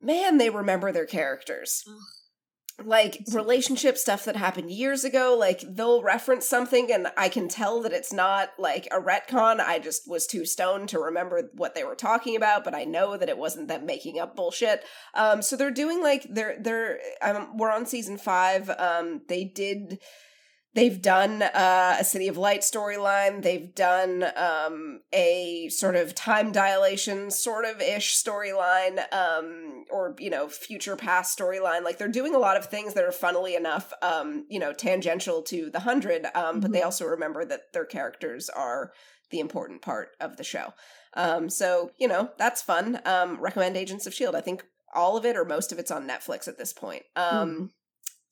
man, they remember their characters. Like relationship stuff that happened years ago, like they'll reference something and I can tell that it's not like a retcon. I just was too stoned to remember what they were talking about, but I know that it wasn't them making up bullshit. Um, so they're doing like they're they're um, we're on season five. Um, they did they've done uh, a City of Light storyline. They've done um, a sort of time dilation, sort of ish storyline, um, or you know, future past storyline. Like they're doing a lot of things that are funnily enough, um, you know, tangential to the hundred. Um, But they Mhm. also remember that their characters are the important part of the show. Um, so you know, that's fun. Um, recommend Agents of Shield. I think all of it or most of it's on Netflix at this point. Um,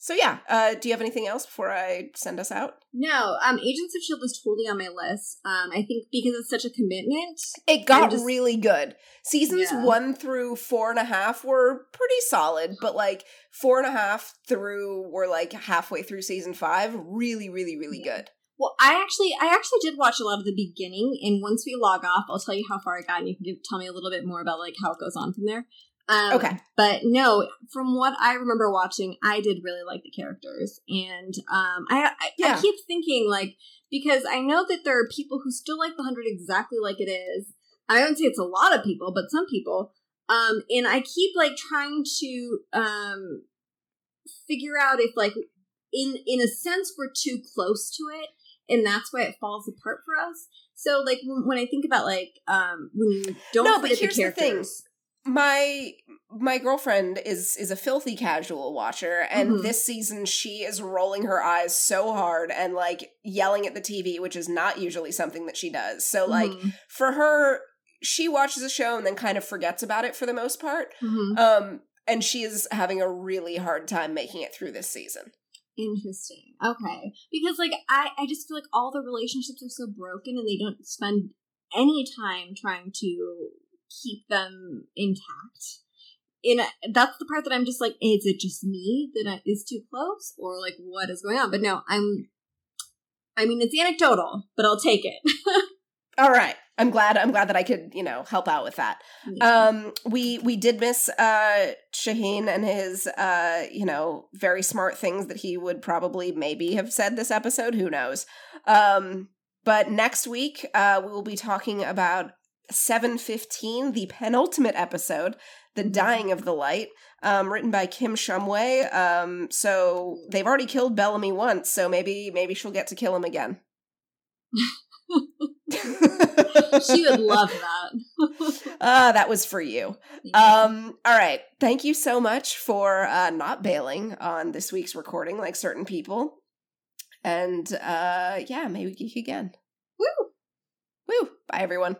So yeah, uh, do you have anything else before I send us out? No, um, Agents of Shield is totally on my list. Um, I think because it's such a commitment. It got just- really good. Seasons Yeah. one through four and a half were pretty solid, but like four and a half through we're like halfway through season five, really, really, really Yeah. good. Well, I actually, I actually did watch a lot of the beginning, and once we log off, I'll tell you how far I got, and you can give, tell me a little bit more about like how it goes on from there. Um, Okay. but no, from what I remember watching, I did really like the characters, and um, I, I, Yeah. I keep thinking like because I know that there are people who still like the hundred exactly like it is. I don't say it's a lot of people, but some people. Um, and I keep like trying to um figure out if like in in a sense we're too close to it and that's why it falls apart for us so like when, when i think about like um when you don't No, but here's the the thing. My my girlfriend is is a filthy casual watcher, and Mhm. this season she is rolling her eyes so hard and like yelling at the TV, which is not usually something that she does. So like Mhm. for her, she watches a show and then kind of forgets about it for the most part. Mhm. Um, and she is having a really hard time making it through this season. interesting okay because like i i just feel like all the relationships are so broken and they don't spend any time trying to keep them intact and that's the part that i'm just like is it just me that I- is too close or like what is going on but no i'm i mean it's anecdotal but i'll take it All right. I'm glad I'm glad that I could, you know, help out with that. Um we we did miss uh Shaheen and his uh, you know, very smart things that he would probably maybe have said this episode, who knows. Um but next week uh we will be talking about 715, the penultimate episode, The Dying of the Light, um, written by Kim Shumway. Um, so they've already killed Bellamy once, so maybe maybe she'll get to kill him again. she would love that Ah, that was for you. Um, all right. Thank you so much for uh, not bailing on this week's recording like certain people. And uh yeah, May We Geek Again. Woo! Woo! Bye everyone.